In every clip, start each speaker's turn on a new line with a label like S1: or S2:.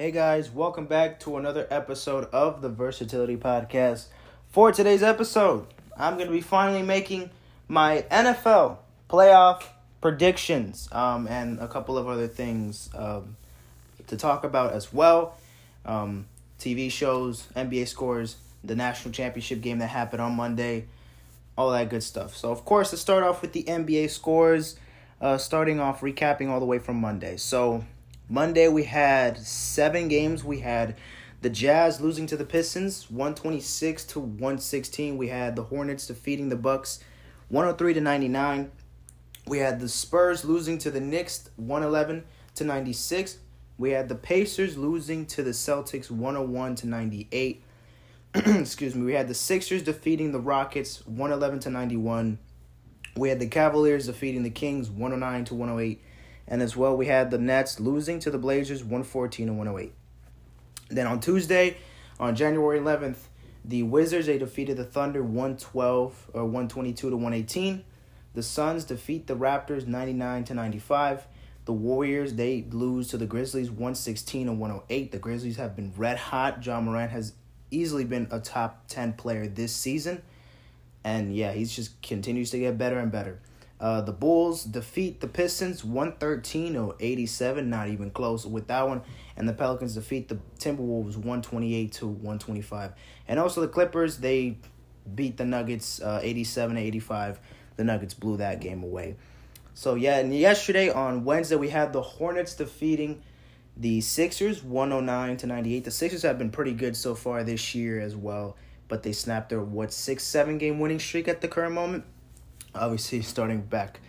S1: Hey guys, welcome back to another episode of the Versatility Podcast. For today's episode, I'm going to be finally making my NFL playoff predictions um, and a couple of other things um, to talk about as well. Um, TV shows, NBA scores, the national championship game that happened on Monday, all that good stuff. So, of course, let's start off with the NBA scores, uh, starting off recapping all the way from Monday. So, Monday we had seven games. We had the Jazz losing to the Pistons 126 to 116. We had the Hornets defeating the Bucks 103 to 99. We had the Spurs losing to the Knicks 111 to 96. We had the Pacers losing to the Celtics 101 to 98. Excuse me. We had the Sixers defeating the Rockets 111 to 91. We had the Cavaliers defeating the Kings 109 to 108. And as well, we had the Nets losing to the Blazers 114 to 108. Then on Tuesday, on January 11th, the Wizards they defeated the Thunder 112 or 122 to 118. The Suns defeat the Raptors 99 to 95. The Warriors they lose to the Grizzlies 116 to 108. The Grizzlies have been red hot. Ja Morant has easily been a top 10 player this season. And yeah, he's just continues to get better and better. Uh, the Bulls defeat the Pistons 113 or 87, not even close with that one. And the Pelicans defeat the Timberwolves 128 to 125. And also the Clippers, they beat the Nuggets uh, 87 to 85. The Nuggets blew that game away. So yeah, and yesterday on Wednesday we had the Hornets defeating the Sixers 109 to 98. The Sixers have been pretty good so far this year as well, but they snapped their what six seven game winning streak at the current moment obviously starting back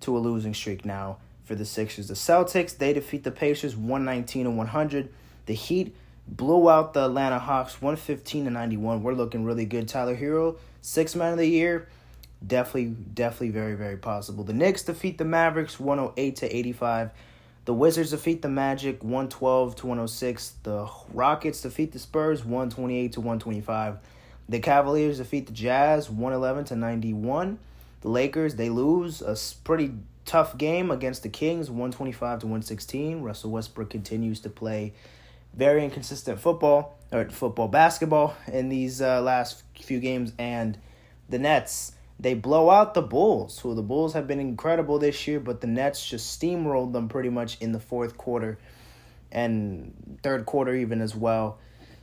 S1: to a losing streak now for the Sixers. The Celtics, they defeat the Pacers 119 and 100. The Heat blew out the Atlanta Hawks 115 to 91. We're looking really good. Tyler Herro, six man of the year. Definitely, definitely very, very possible. The Knicks defeat the Mavericks 108 to 85. The Wizards defeat the Magic 112 to 106. The Rockets defeat the Spurs 128 to 125. The Cavaliers defeat the Jazz 111 to 91. The Lakers, they lose a pretty tough game against the Kings, 125 to 116. Russell Westbrook continues to play very inconsistent football or football basketball in these uh, last few games. And the Nets they blow out the Bulls who the Bulls have been incredible this year but the Nets just steamrolled them pretty much in the fourth quarter and third quarter even as well.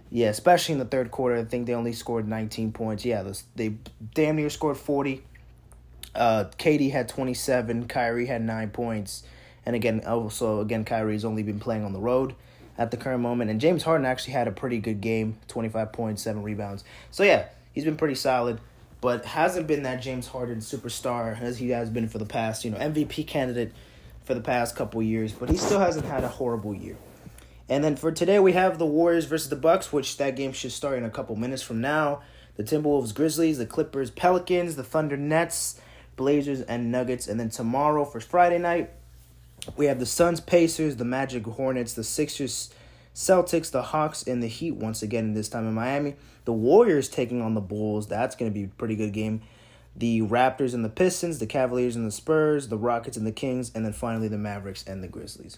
S1: Yeah especially in the third quarter I think they only scored 19 points. Yeah they damn near scored 40 uh, KD had 27, Kyrie had 9 points. And again, also, again, Kyrie's only been playing on the road at the current moment. And James Harden actually had a pretty good game 25 points, 7 rebounds. So, yeah, he's been pretty solid, but hasn't been that James Harden superstar as he has been for the past, you know, MVP candidate for the past couple years. But he still hasn't had a horrible year. And then for today, we have the Warriors versus the Bucks, which that game should start in a couple minutes from now. The Timberwolves, Grizzlies, the Clippers, Pelicans, the Thunder, Nets Blazers, and Nuggets. And then tomorrow for Friday night, we have the Suns, Pacers, the Magic, Hornets, the Sixers, Celtics, the Hawks, and the Heat once again, this time in Miami. The Warriors taking on the Bulls. That's going to be a pretty good game. The Raptors and the Pistons, the Cavaliers and the Spurs, the Rockets and the Kings, and then finally the Mavericks and the Grizzlies.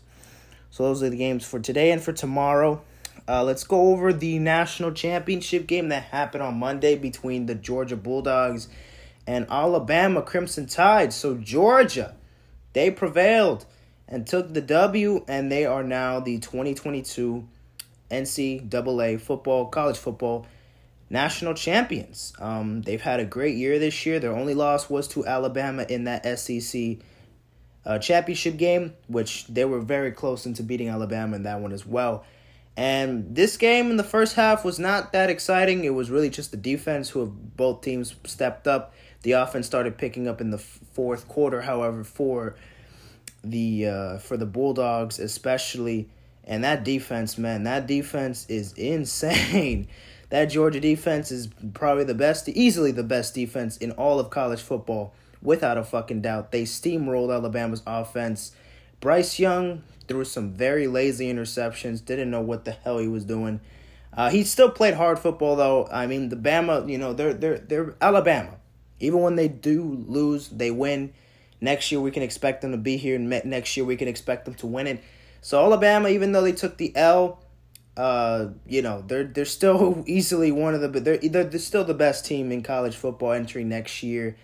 S1: So those are the games for today and for tomorrow. Uh, let's go over the national championship game that happened on Monday between the Georgia Bulldogs and Alabama Crimson Tide. So Georgia, they prevailed and took the W, and they are now the 2022 NCAA football, college football national champions. Um, they've had a great year this year. Their only loss was to Alabama in that SEC uh, championship game, which they were very close into beating Alabama in that one as well. And this game in the first half was not that exciting. It was really just the defense who have both teams stepped up the offense started picking up in the fourth quarter, however, for the uh, for the Bulldogs especially, and that defense, man, that defense is insane. that Georgia defense is probably the best, easily the best defense in all of college football, without a fucking doubt. They steamrolled Alabama's offense. Bryce Young threw some very lazy interceptions. Didn't know what the hell he was doing. Uh, he still played hard football though. I mean, the Bama, you know, they're they're they're Alabama. Even when they do lose, they win. Next year, we can expect them to be here. and Next year, we can expect them to win it. So, Alabama, even though they took the L, uh, you know, they're they're still easily one of the they're they're, they're still the best team in college football entering next year.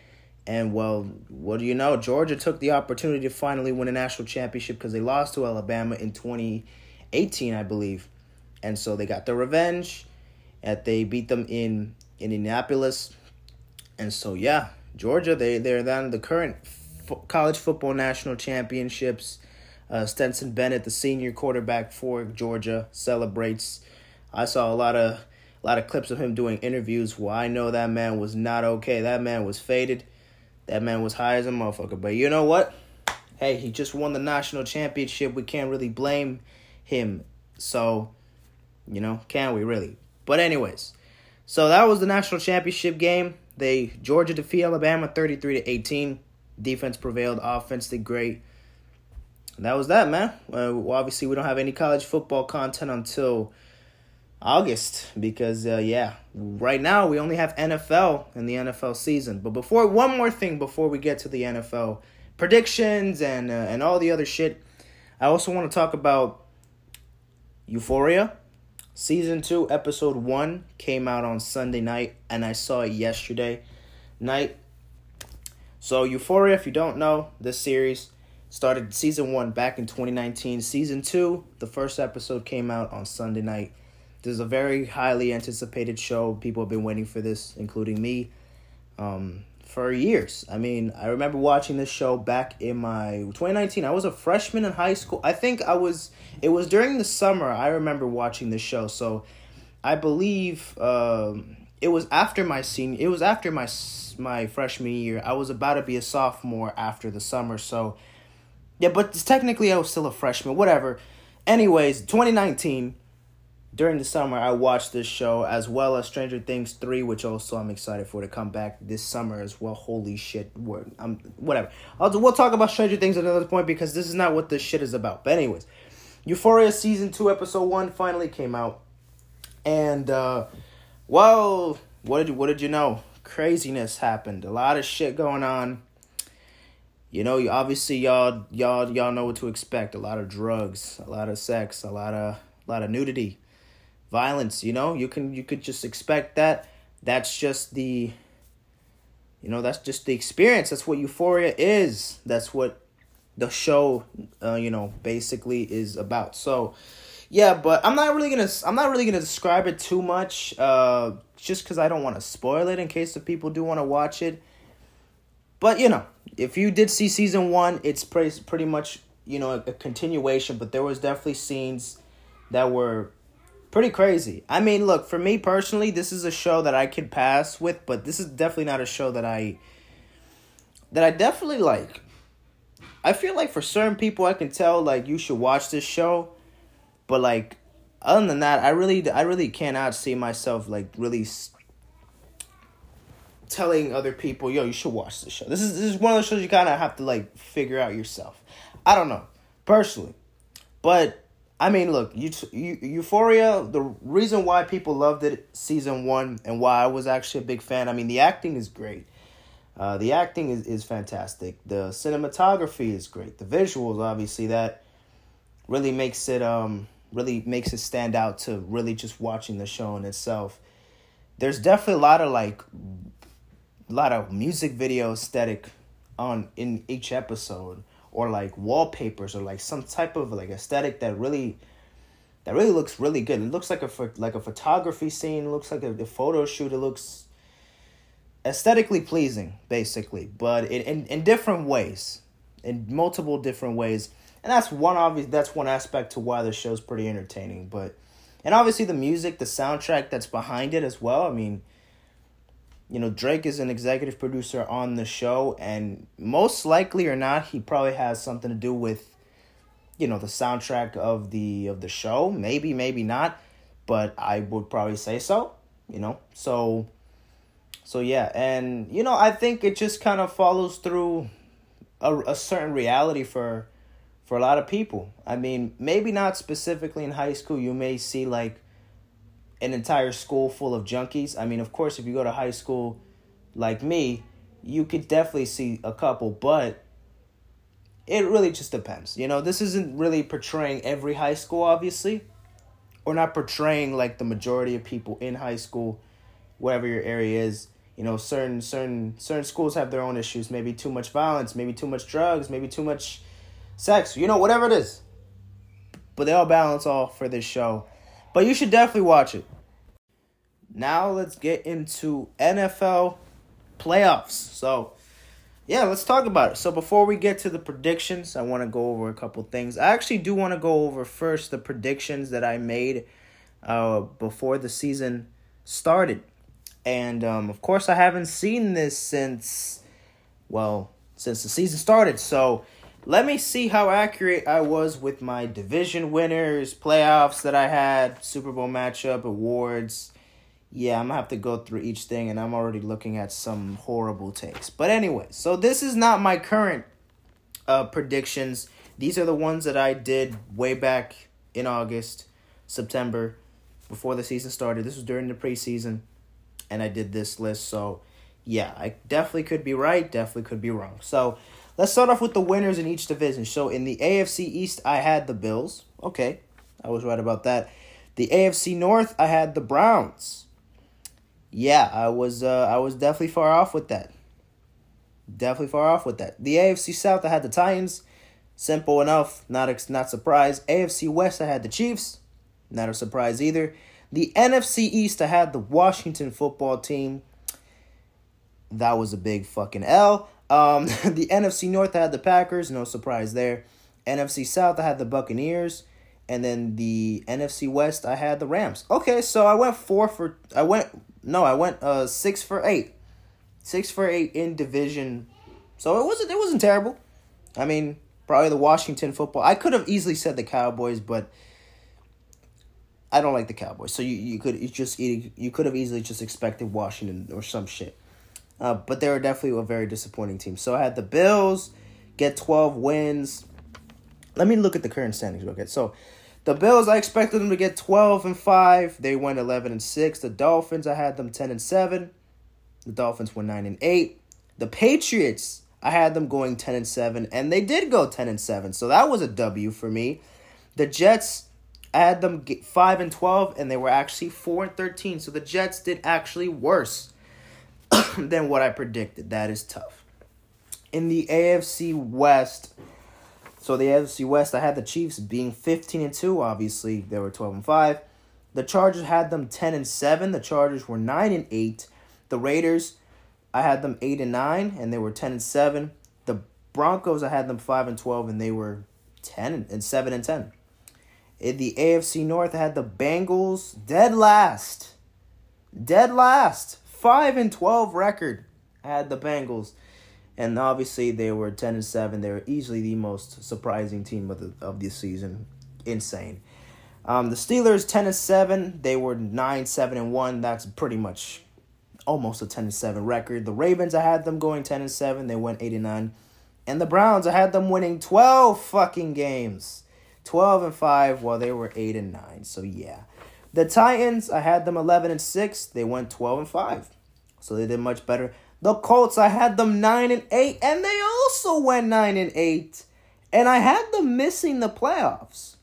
S1: And well, what do you know? Georgia took the opportunity to finally win a national championship because they lost to Alabama in 2018, I believe. And so they got their revenge. And they beat them in in Indianapolis. And so yeah, Georgia they they're then the current f- college football national championships. Uh, Stetson Bennett, the senior quarterback for Georgia, celebrates. I saw a lot of a lot of clips of him doing interviews where I know that man was not okay. That man was faded. That man was high as a motherfucker. But you know what? Hey, he just won the national championship. We can't really blame him. So, you know, can we really? But anyways, so that was the national championship game. They Georgia defeat Alabama 33 to 18. Defense prevailed, offense did great. And that was that, man. Well, obviously, we don't have any college football content until August because, uh, yeah, right now we only have NFL in the NFL season. But before, one more thing before we get to the NFL predictions and uh, and all the other shit, I also want to talk about Euphoria. Season 2, Episode 1 came out on Sunday night, and I saw it yesterday night. So, Euphoria, if you don't know, this series started season 1 back in 2019. Season 2, the first episode came out on Sunday night. This is a very highly anticipated show. People have been waiting for this, including me, um, for years. I mean, I remember watching this show back in my 2019. I was a freshman in high school. I think I was. It was during the summer. I remember watching this show. So, I believe um, it was after my senior. It was after my my freshman year. I was about to be a sophomore after the summer. So, yeah, but technically I was still a freshman. Whatever. Anyways, 2019 during the summer, I watched this show as well as Stranger Things 3, which also I'm excited for to come back this summer as well. Holy shit. I'm, whatever. I'll, we'll talk about Stranger Things at another point because this is not what this shit is about. But, anyways, Euphoria Season 2, Episode 1 finally came out. And, uh, well, what did, what did you know? Craziness happened. A lot of shit going on. You know, you obviously y'all y'all y'all know what to expect. A lot of drugs, a lot of sex, a lot of a lot of nudity violence you know? You can you could just expect that. That's just the you know that's just the experience. That's what euphoria is. That's what the show uh, you know basically is about. So yeah but i'm not really gonna i'm not really gonna describe it too much uh just because i don't want to spoil it in case the people do want to watch it. But you know if you did see season one it's pretty pretty much you know a, a continuation but there was definitely scenes that were pretty crazy. I mean, look, for me personally, this is a show that I could pass with, but this is definitely not a show that I that I definitely like. I feel like for certain people I can tell like you should watch this show, but like other than that, I really I really cannot see myself like really telling other people, "Yo, you should watch this show." This is this is one of those shows you kind of have to like figure out yourself. I don't know, personally. But I mean, look, you, you, Euphoria. The reason why people loved it season one and why I was actually a big fan. I mean, the acting is great. Uh, the acting is, is fantastic. The cinematography is great. The visuals, obviously, that really makes it um really makes it stand out to really just watching the show in itself. There's definitely a lot of like a lot of music video aesthetic on in each episode or like wallpapers or like some type of like aesthetic that really that really looks really good. It looks like a like a photography scene. It looks like a, a photo shoot. It looks aesthetically pleasing, basically, but in, in in different ways, in multiple different ways. And that's one obvious. That's one aspect to why the show's pretty entertaining. But and obviously the music, the soundtrack that's behind it as well. I mean, you know, Drake is an executive producer on the show, and most likely or not, he probably has something to do with, you know, the soundtrack of the of the show. Maybe, maybe not, but I would probably say so. You know, so, so yeah, and you know, I think it just kind of follows through a a certain reality for for a lot of people. I mean, maybe not specifically in high school. You may see like an entire school full of junkies. I mean, of course, if you go to high school like me, you could definitely see a couple, but it really just depends. You know, this isn't really portraying every high school, obviously, or not portraying like the majority of people in high school, whatever your area is. You know, certain certain certain schools have their own issues. Maybe too much violence, maybe too much drugs, maybe too much sex. You know, whatever it is. But they all balance off for this show. But you should definitely watch it. Now let's get into NFL playoffs. So, yeah, let's talk about it. So, before we get to the predictions, I want to go over a couple things. I actually do want to go over first the predictions that I made uh, before the season started. And um, of course, I haven't seen this since, well, since the season started. So, let me see how accurate I was with my division winners, playoffs that I had, Super Bowl matchup, awards yeah, I'm gonna have to go through each thing, and I'm already looking at some horrible takes. But anyway, so this is not my current uh, predictions. These are the ones that I did way back in August, September, before the season started. This was during the preseason, and I did this list. So, yeah, I definitely could be right, definitely could be wrong. So, let's start off with the winners in each division. So, in the AFC East, I had the Bills. Okay, I was right about that. The AFC North, I had the Browns yeah, I was uh, I was definitely far off with that. Definitely far off with that. The AFC South, I had the Titans. Simple enough, not ex- not surprised. AFC West, I had the Chiefs. Not a surprise either. The NFC East, I had the Washington football team. That was a big fucking L. Um, the NFC North, had the Packers. No surprise there. NFC South, I had the Buccaneers. And then the NFC West, I had the Rams. Okay, so I went four for I went no, I went uh six for eight. Six for eight in division. So it wasn't it wasn't terrible. I mean, probably the Washington football. I could have easily said the Cowboys, but I don't like the Cowboys. So you, you could you just you could have easily just expected Washington or some shit. Uh, but they were definitely a very disappointing team. So I had the Bills get 12 wins. Let me look at the current standings real quick. So the Bills, I expected them to get 12 and 5. They went 11 and 6. The Dolphins, I had them 10 and 7. The Dolphins went 9 and 8. The Patriots, I had them going 10 and 7 and they did go 10 and 7. So that was a W for me. The Jets, I had them get 5 and 12 and they were actually 4 and 13. So the Jets did actually worse than what I predicted. That is tough. In the AFC West, so the AFC West, I had the Chiefs being 15 and 2. Obviously, they were 12 and 5. The Chargers had them 10 and 7. The Chargers were 9 and 8. The Raiders, I had them 8 and 9 and they were 10 and 7. The Broncos, I had them 5 and 12 and they were 10 and 7 and 10. In the AFC North, I had the Bengals dead last. Dead last. 5 and 12 record. Had the Bengals. And obviously they were 10 and 7 they were easily the most surprising team of the of the season. Insane. Um, the steelers 10 and 7 they were 9 7 and 1 that's pretty much almost a 10 and 7 record. The ravens i had them going 10 and 7 they went 8 and 9 and the browns i had them winning 12 fucking games. 12 and 5 while they were 8 and 9 so yeah. The titans i had them 11 and 6 they went 12 and 5 so they did much better the Colts, I had them 9 and 8, and they also went 9 and 8. And I had them missing the playoffs.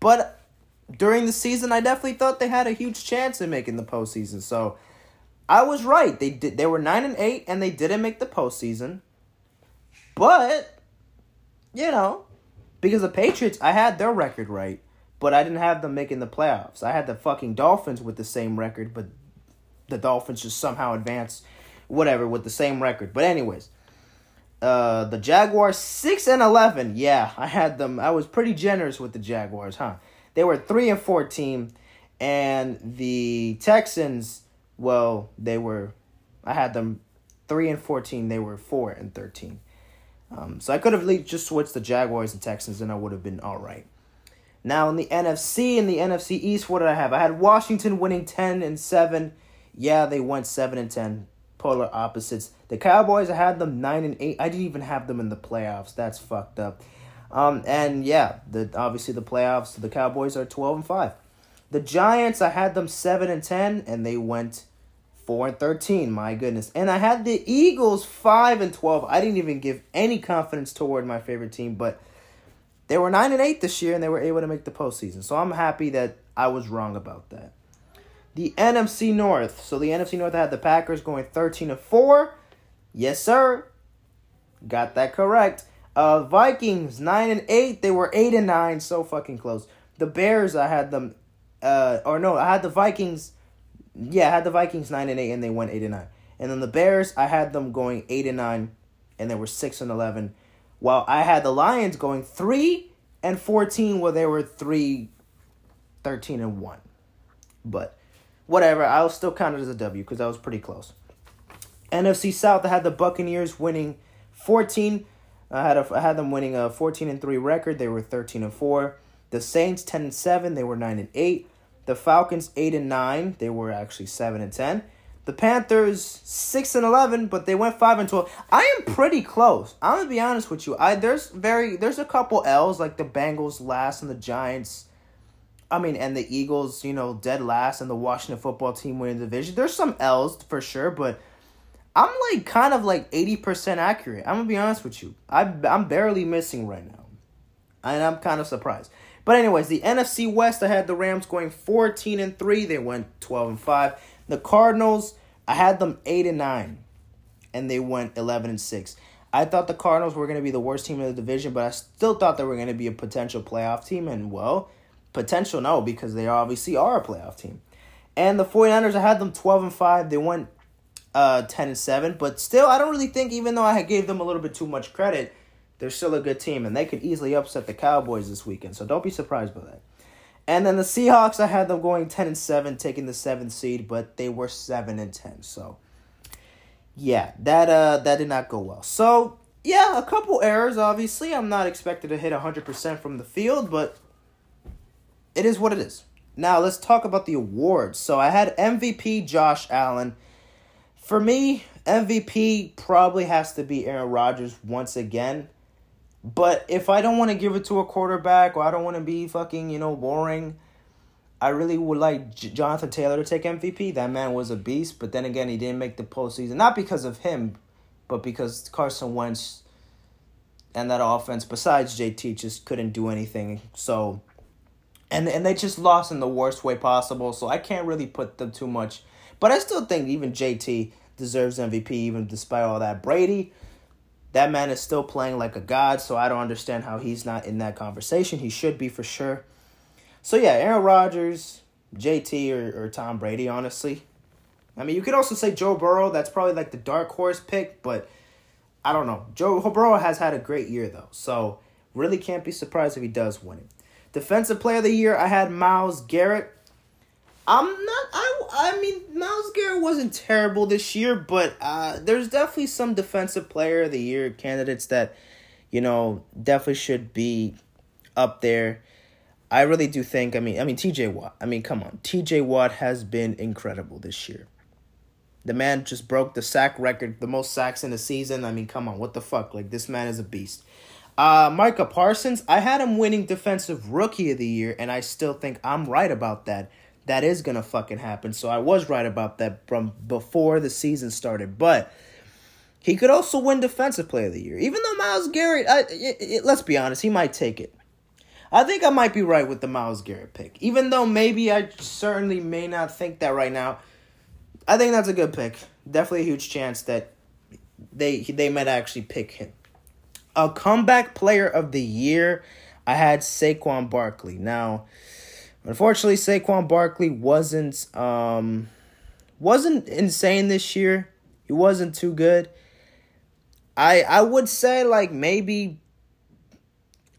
S1: But during the season, I definitely thought they had a huge chance in making the postseason. So I was right. They did they were 9 and 8 and they didn't make the postseason. But you know, because the Patriots, I had their record right, but I didn't have them making the playoffs. I had the fucking Dolphins with the same record, but the Dolphins just somehow advance, whatever, with the same record. But anyways, uh, the Jaguars six and eleven. Yeah, I had them. I was pretty generous with the Jaguars, huh? They were three and fourteen, and the Texans. Well, they were. I had them three and fourteen. They were four and thirteen. Um, so I could have just switched the Jaguars and Texans, and I would have been all right. Now in the NFC, in the NFC East, what did I have? I had Washington winning ten and seven. Yeah, they went seven and ten, polar opposites. The Cowboys, I had them nine and eight. I didn't even have them in the playoffs. That's fucked up. Um, and yeah, the obviously the playoffs. The Cowboys are twelve and five. The Giants, I had them seven and ten, and they went four and thirteen. My goodness, and I had the Eagles five and twelve. I didn't even give any confidence toward my favorite team, but They were nine and eight this year, and they were able to make the postseason. So I'm happy that I was wrong about that. The NFC North. So the NFC North I had the Packers going thirteen and four. Yes, sir. Got that correct. Uh, Vikings nine and eight. They were eight and nine. So fucking close. The Bears, I had them. Uh, or no, I had the Vikings. Yeah, I had the Vikings nine and eight, and they went eight and nine. And then the Bears, I had them going eight and nine, and they were six and eleven. While I had the Lions going three and fourteen, where they were three, 13 and one. But whatever, I'll still count it as a W because I was pretty close. NFC South, I had the Buccaneers winning fourteen. I had a, I had them winning a fourteen and three record. They were thirteen and four. The Saints ten and seven. They were nine and eight. The Falcons eight and nine. They were actually seven and ten. The Panthers six and eleven, but they went five and twelve. I am pretty close. I'm gonna be honest with you. I there's very there's a couple L's like the Bengals last and the Giants. I mean, and the Eagles, you know, dead last, and the Washington football team winning the division. There's some L's for sure, but I'm like kind of like eighty percent accurate. I'm gonna be honest with you. I I'm barely missing right now, and I'm kind of surprised. But anyways, the NFC West, I had the Rams going fourteen and three. They went twelve and five. The Cardinals, I had them eight and nine, and they went eleven and six. I thought the Cardinals were going to be the worst team in the division, but I still thought they were going to be a potential playoff team. And well, potential no, because they obviously are a playoff team. And the 49ers, I had them 12 and 5. They went uh, 10 and 7. But still, I don't really think, even though I gave them a little bit too much credit, they're still a good team. And they could easily upset the Cowboys this weekend. So don't be surprised by that. And then the Seahawks, I had them going 10 and 7, taking the 7th seed, but they were 7 and 10. So yeah, that uh that did not go well. So, yeah, a couple errors obviously. I'm not expected to hit 100% from the field, but it is what it is. Now, let's talk about the awards. So, I had MVP Josh Allen. For me, MVP probably has to be Aaron Rodgers once again. But if I don't want to give it to a quarterback or I don't want to be fucking, you know, boring, I really would like J- Jonathan Taylor to take MVP. That man was a beast, but then again, he didn't make the postseason. Not because of him, but because Carson Wentz and that offense, besides JT, just couldn't do anything. So, and and they just lost in the worst way possible. So I can't really put them too much. But I still think even JT deserves MVP, even despite all that. Brady, that man is still playing like a god. So I don't understand how he's not in that conversation. He should be for sure. So yeah, Aaron Rodgers, JT, or, or Tom Brady, honestly. I mean, you could also say Joe Burrow. That's probably like the dark horse pick, but I don't know. Joe Burrow has had a great year though, so really can't be surprised if he does win it. Defensive Player of the Year, I had Myles Garrett. I'm not. I. I mean, Myles Garrett wasn't terrible this year, but uh, there's definitely some Defensive Player of the Year candidates that, you know, definitely should be up there. I really do think. I mean, I mean, T.J. Watt. I mean, come on, T.J. Watt has been incredible this year. The man just broke the sack record, the most sacks in the season. I mean, come on, what the fuck? Like this man is a beast. Uh, Micah Parsons, I had him winning Defensive Rookie of the Year, and I still think I'm right about that. That is gonna fucking happen. So I was right about that from before the season started. But he could also win Defensive Player of the Year, even though Myles Garrett. I, it, it, let's be honest, he might take it. I think I might be right with the Myles Garrett pick, even though maybe I certainly may not think that right now. I think that's a good pick. Definitely a huge chance that they they might actually pick him. A comeback player of the year, I had Saquon Barkley. Now, unfortunately, Saquon Barkley wasn't um wasn't insane this year. He wasn't too good. I I would say like maybe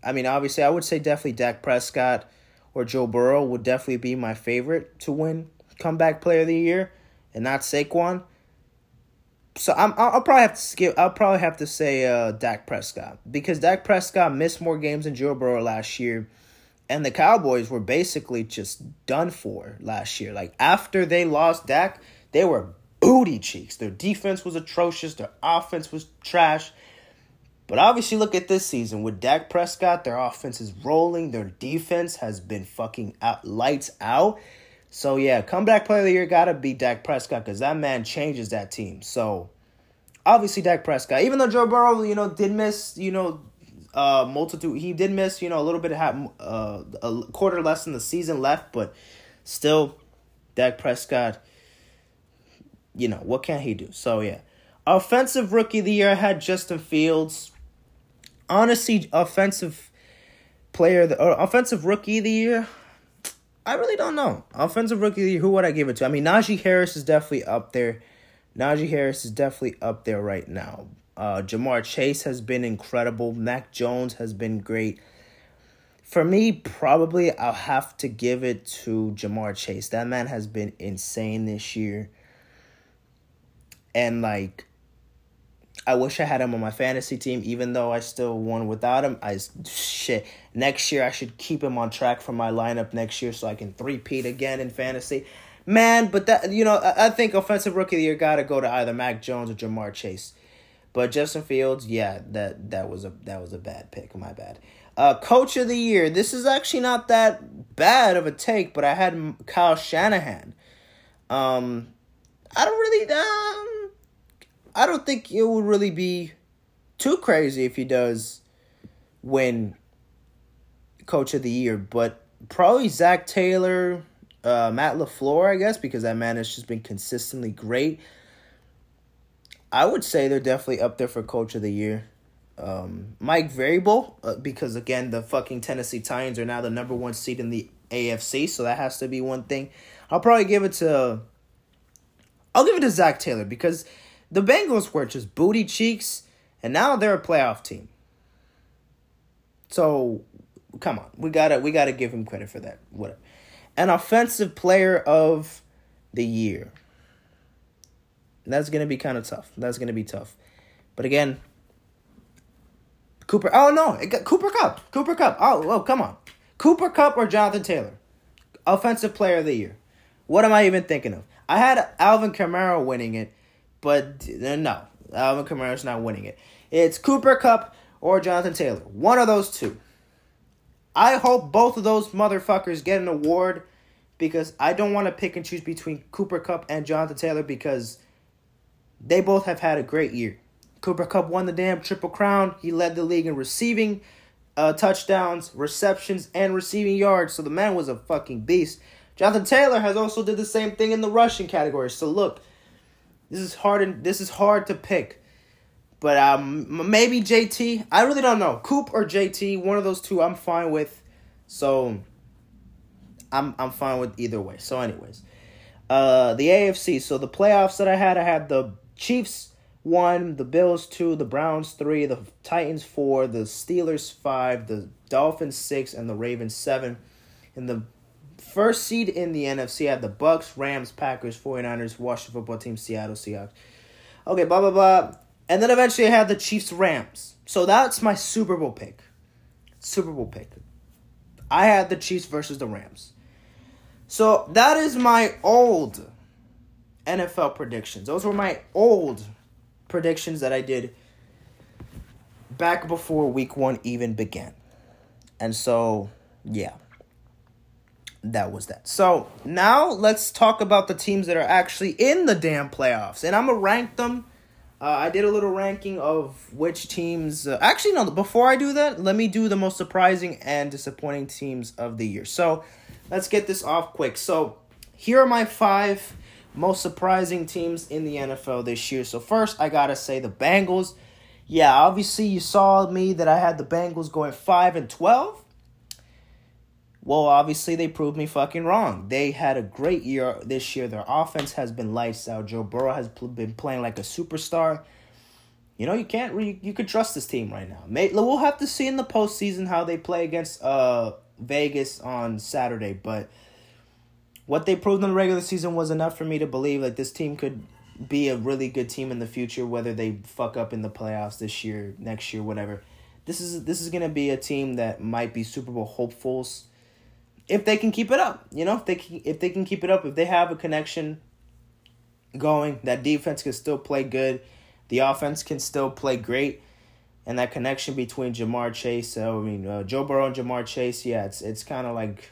S1: I mean, obviously, I would say definitely Dak Prescott or Joe Burrow would definitely be my favorite to win comeback player of the year, and not Saquon. So I'm I'll probably have to skip. I'll probably have to say uh, Dak Prescott because Dak Prescott missed more games than Joe Burrow last year, and the Cowboys were basically just done for last year. Like after they lost Dak, they were booty cheeks. Their defense was atrocious. Their offense was trash. But obviously, look at this season with Dak Prescott. Their offense is rolling. Their defense has been fucking out, lights out. So yeah, comeback player of the year gotta be Dak Prescott because that man changes that team. So obviously, Dak Prescott. Even though Joe Burrow, you know, did miss, you know, uh multitude. He did miss, you know, a little bit of uh a quarter less than the season left, but still, Dak Prescott. You know what can he do? So yeah, offensive rookie of the year I had Justin Fields. Honestly, offensive player, the uh, offensive rookie of the year. I really don't know. Offensive rookie who would I give it to? I mean, Najee Harris is definitely up there. Najee Harris is definitely up there right now. Uh, Ja'Marr Chase has been incredible. Mac Jones has been great. For me, probably I'll have to give it to Ja'Marr Chase. That man has been insane this year. And like I wish I had him on my fantasy team, even though I still won without him. I shit. Next year I should keep him on track for my lineup next year so I can three-peat again in fantasy. Man, but that you know, I, I think offensive rookie of the year gotta go to either Mac Jones or Ja'Marr Chase. But Justin Fields, yeah, that that was a that was a bad pick. My bad. Uh, coach of the year. This is actually not that bad of a take, but I had Kyle Shanahan. Um, I don't really. Um, I don't think it would really be too crazy if he does win coach of the year, but probably Zac Taylor, uh, Matt LaFleur, I guess, because that man has just been consistently great. I would say they're definitely up there for coach of the year. Um, Mike Vrabel, uh, because again, the fucking Tennessee Titans are now the number one seed in the AFC, so that has to be one thing. I'll probably give it to. I'll give it to Zac Taylor because the Bengals were just booty cheeks, and now they're a playoff team. So, come on, we gotta we gotta give him credit for that. Whatever. An offensive player of the year. That's gonna be kind of tough. That's gonna be tough. But again, Cooper. Oh no, Cooper Kupp. Cooper Kupp. Oh, oh, come on, Cooper Kupp or Jonathan Taylor, offensive player of the year. What am I even thinking of? I had Alvin Kamara winning it, but uh, no, Alvin Kamara's not winning it. It's Cooper Kupp or Jonathan Taylor. One of those two. I hope both of those motherfuckers get an award because I don't want to pick and choose between Cooper Kupp and Jonathan Taylor because they both have had a great year. Cooper Kupp won the damn triple crown. He led the league in receiving uh, touchdowns, receptions, and receiving yards. So the man was a fucking beast. Jonathan Taylor has also did the same thing in the rushing category. So look, this is hard. And, this is hard to pick. But um, maybe JT. I really don't know. Coop or JT. One of those two. I'm fine with. So I'm I'm fine with either way. So anyways, uh, the AFC. So the playoffs that I had, I had the Chiefs one, the Bills two, the Browns three, the Titans four, the Steelers five, the Dolphins six, and the Ravens seven. In the first seed in the NFC had the Bucs, Rams, Packers, 49ers, Washington football team, Seattle Seahawks. Okay, blah blah blah. And then eventually I had the Chiefs Rams. So that's my Super Bowl pick. Super Bowl pick. I had the Chiefs versus the Rams. So that is my old NFL predictions. Those were my old predictions that I did back before week one even began. And so, yeah, that was that. So now let's talk about the teams that are actually in the damn playoffs. And I'm to rank them. Uh, I did a little ranking of which teams. Uh, actually, no, before I do that, let me do the most surprising and disappointing teams of the year. So let's get this off quick. So here are my five most surprising teams in the NFL this year. So first, I gotta say the Bengals. Yeah, obviously you saw me that I had the Bengals going five and twelve. Well, obviously they proved me fucking wrong. They had a great year this year. Their offense has been lights out. Joe Burrow has been playing like a superstar. You know you can't re- you could trust this team right now. May- we'll have to see in the postseason how they play against uh Vegas on Saturday, but what they proved in the regular season was enough for me to believe like this team could be a really good team in the future, whether they fuck up in the playoffs this year, next year, whatever. This is this is gonna be a team that might be Super Bowl hopefuls if they can keep it up. You know, if they can, if they can keep it up, if they have a connection going, that defense can still play good, the offense can still play great, and that connection between Ja'Marr Chase, so I mean uh, Joe Burrow and Ja'Marr Chase, yeah, it's it's kind of like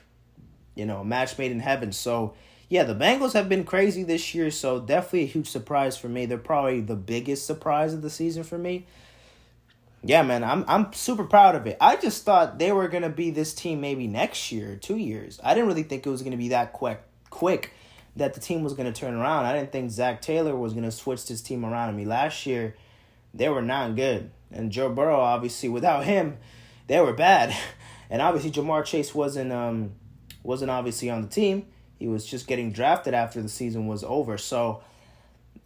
S1: you know, a match made in heaven. So, yeah, the Bengals have been crazy this year, so definitely a huge surprise for me. They're probably the biggest surprise of the season for me. Yeah, man, I'm I'm super proud of it. I just thought they were gonna be this team maybe next year, two years. I didn't really think it was gonna be that quick quick that the team was gonna turn around. I didn't think Zac Taylor was gonna switch this team around. I mean, last year they were not good, and Joe Burrow obviously without him, they were bad, and obviously Ja'Marr Chase wasn't um wasn't obviously on the team. He was just getting drafted after the season was over, so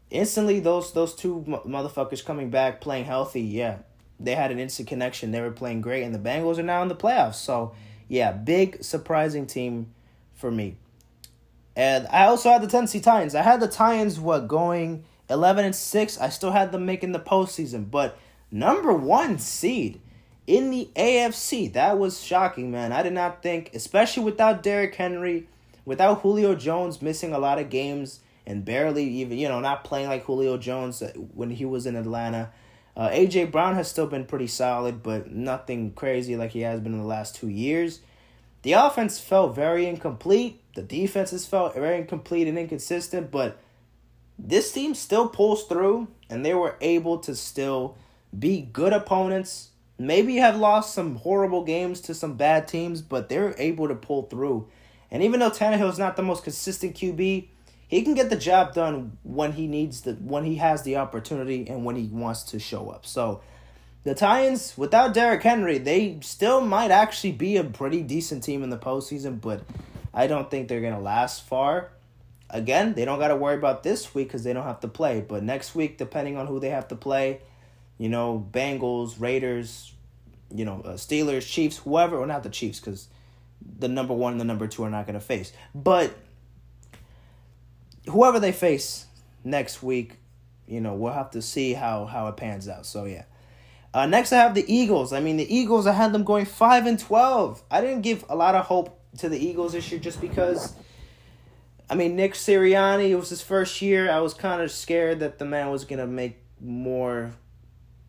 S1: instantly those those two motherfuckers coming back playing healthy, yeah, they had an instant connection. They were playing great, and the Bengals are now in the playoffs. So, yeah, big surprising team for me. And I also had the Tennessee Titans. I had the Titans what going eleven and six. I still had them making the postseason, but number one seed in the AFC. That was shocking, man. I did not think, especially without Derrick Henry, without Julio Jones missing a lot of games and barely even you know not playing like Julio Jones when he was in Atlanta. Uh, AJ Brown has still been pretty solid, but nothing crazy like he has been in the last two years. The offense felt very incomplete. The defenses felt very incomplete and inconsistent, but this team still pulls through, and they were able to still be good opponents. Maybe have lost some horrible games to some bad teams, but they're able to pull through. And even though Tannehill's not the most consistent QB, he can get the job done when he needs the when he has the opportunity and when he wants to show up. So the Titans, without Derrick Henry, they still might actually be a pretty decent team in the postseason, but I don't think they're gonna last far. Again, they don't got to worry about this week because they don't have to play. But next week, depending on who they have to play, you know, Bengals, Raiders, you know, uh, Steelers, Chiefs, whoever, or not the Chiefs because the number one and the number two are not going to face. But whoever they face next week, you know, we'll have to see how how it pans out. So yeah. Uh, next, I have the Eagles. I mean, the Eagles. I had them going five and twelve. I didn't give a lot of hope to the Eagles this year just because. I mean, Nick Sirianni. It was his first year. I was kind of scared that the man was gonna make more.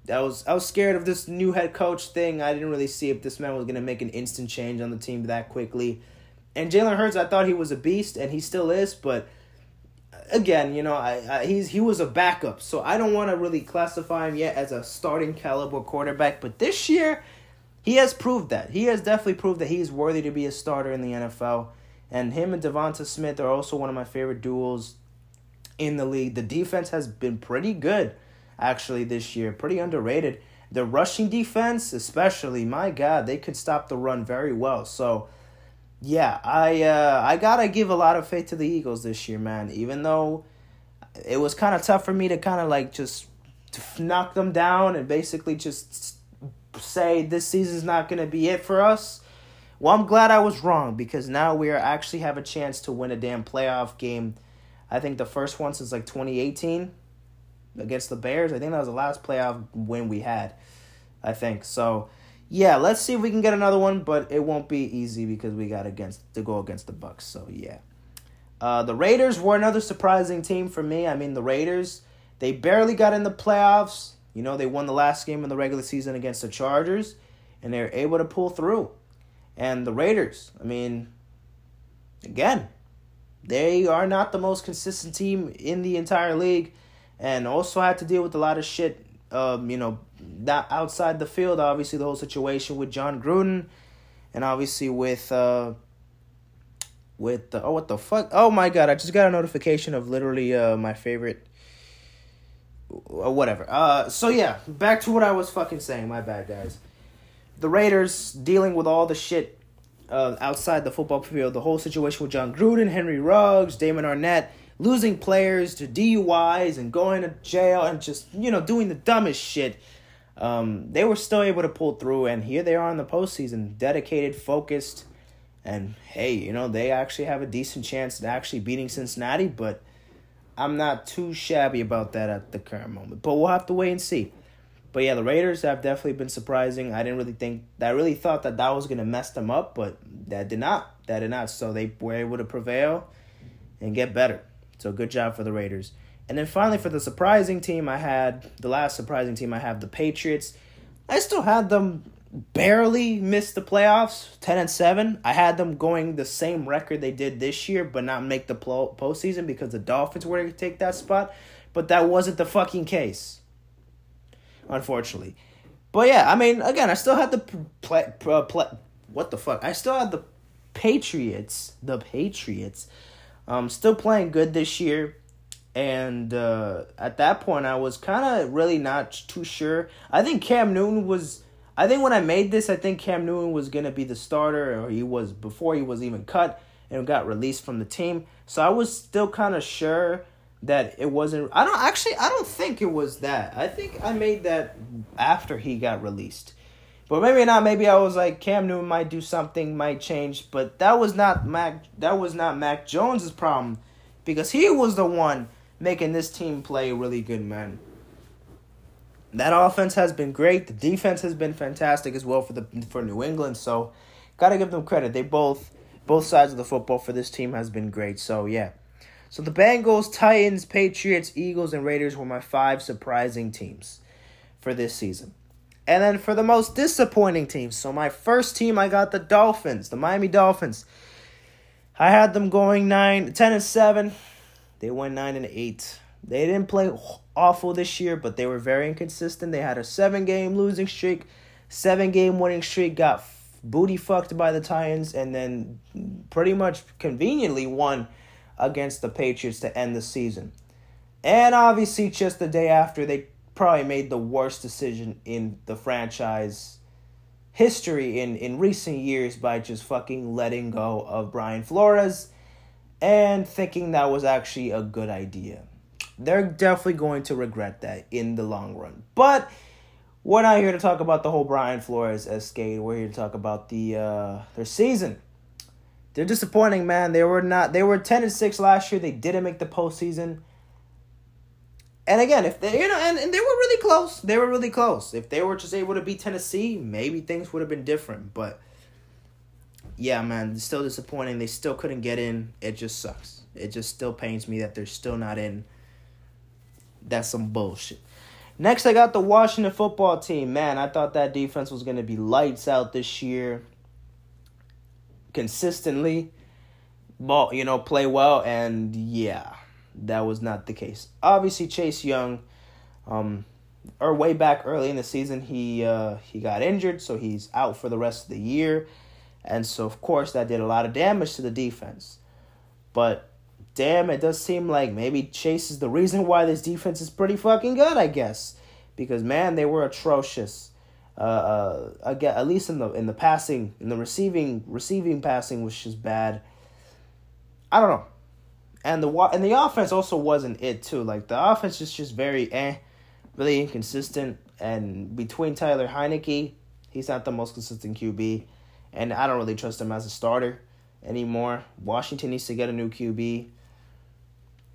S1: I was I was scared of this new head coach thing. I didn't really see if this man was gonna make an instant change on the team that quickly. And Jalen Hurts, I thought he was a beast, and he still is, but again, you know, I, I, he's he was a backup, so I don't want to really classify him yet as a starting caliber quarterback. But this year, he has proved that. He has definitely proved that he's worthy to be a starter in the NFL. And him and DeVonta Smith are also one of my favorite duels in the league. The defense has been pretty good, actually, this year. Pretty underrated. The rushing defense, especially, my God, they could stop the run very well. So yeah, I uh, I gotta give a lot of faith to the Eagles this year, man. Even though it was kind of tough for me to kind of like just knock them down and basically just say this season's not gonna be it for us. Well, I'm glad I was wrong because now we are actually have a chance to win a damn playoff game. I think the first one since like 2018 against the Bears. I think that was the last playoff win we had. I think so yeah, let's see if we can get another one, but it won't be easy because we got against to go against the Bucs. So yeah, uh, the Raiders were another surprising team for me. I mean, the Raiders they barely got in the playoffs. You know, they won the last game in the regular season against the Chargers, and they're able to pull through. And the Raiders, I mean, again, they are not the most consistent team in the entire league, and also had to deal with a lot of shit. Um, you know, that outside the field, obviously the whole situation with Jon Gruden, and obviously with uh, with the, oh what the fuck? Oh my god I just got a notification of literally uh my favorite uh, whatever. Uh so yeah back to what I was fucking saying. My bad guys. The Raiders dealing with all the shit uh, outside the football field the whole situation with Jon Gruden Henry Ruggs Damon Arnette losing players to DUIs and going to jail and just you know doing the dumbest shit um, they were still able to pull through, and here they are in the postseason, dedicated, focused, and hey, you know they actually have a decent chance at actually beating Cincinnati. But I'm not too shabby about that at the current moment. But we'll have to wait and see. But yeah, the Raiders have definitely been surprising. I didn't really think, I really thought that that was gonna mess them up, but that did not. That did not. So they were able to prevail and get better. So good job for the Raiders. And then finally, for the surprising team, I had the last surprising team I have the Patriots. I still had them barely miss the playoffs, ten and seven. I had them going the same record they did this year, but not make the postseason because the Dolphins were to take that spot. But that wasn't the fucking case, unfortunately. But yeah, I mean, again, I still had the play, play, uh, play what the fuck? I still had the Patriots, the Patriots, um, still playing good this year. And uh, at that point, I was kind of really not too sure. I think Cam Newton was. I think when I made this, I think Cam Newton was gonna be the starter, or he was before he was even cut and got released from the team. So I was still kind of sure that it wasn't. I don't actually. I don't think it was that. I think I made that after he got released. But maybe not. Maybe I was like Cam Newton might do something, might change. But that was not Mac. That was not Mac Jones's problem, because he was the one making this team play really good, man. That offense has been great. The defense has been fantastic as well for the for New England. So, gotta give them credit. They both both sides of the football for this team has been great. So yeah. So the Bengals, Titans, Patriots, Eagles, and Raiders were my five surprising teams for this season. And then for the most disappointing teams, so my first team I got the Dolphins, the Miami Dolphins. I had them going 9 10 and 7. They went nine and eight. They didn't play awful this year, but they were very inconsistent. They had a seven game losing streak, seven game winning streak, got booty fucked by the Titans, and then pretty much conveniently won against the Patriots to end the season. And obviously, just the day after, they probably made the worst decision in the franchise history in, in recent years by just fucking letting go of Brian Flores and thinking that was actually a good idea. They're definitely going to regret that in the long run. But we're not here to talk about the whole Brian Flores escape. We're here to talk about the uh, their season. They're disappointing, man. They were not. They were ten and six last year. They didn't make the postseason. And again, if they you know, and, and they were really close. They were really close. If they were just able to beat Tennessee, maybe things would have been different. But yeah, man, still disappointing. They still couldn't get in. It just sucks. It just still pains me that they're still not in. That's some bullshit. Next, I got the Washington football team. Man, I thought that defense was going to be lights out this year. Consistently, ball, you know, play well, and yeah, that was not the case. Obviously, Chase Young, um, or way back early in the season, he uh, he got injured, so he's out for the rest of the year. And so, of course, that did a lot of damage to the defense. But damn, it does seem like maybe Chase is the reason why this defense is pretty fucking good, I guess. Because man, they were atrocious. Uh, uh, at least in the in the passing, in the receiving receiving passing was just bad. I don't know, and the and the offense also wasn't it too. Like the offense is just very eh, really inconsistent. And between Taylor Heinicke, he's not the most consistent QB and I don't really trust him as a starter anymore. Washington needs to get a new QB.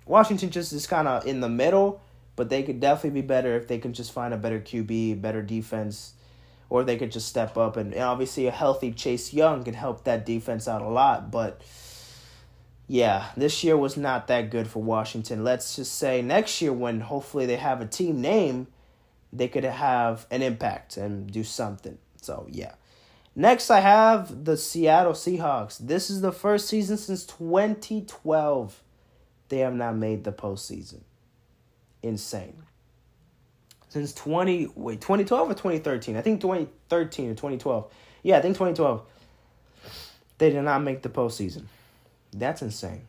S1: Washington just is kind of in the middle, but they could definitely be better if they can just find a better QB, better defense, or they could just step up. And, and obviously, a healthy Chase Young could help that defense out a lot. But yeah, this year was not that good for Washington. Let's just say next year, when hopefully they have a team name, they could have an impact and do something. So yeah. Next, I have the Seattle Seahawks. This is the first season since 2012 they have not made the postseason. Insane. Since 20 wait, 2012 or 2013? I think 2013 or 2012. Yeah, I think 2012. They did not make the postseason. That's insane.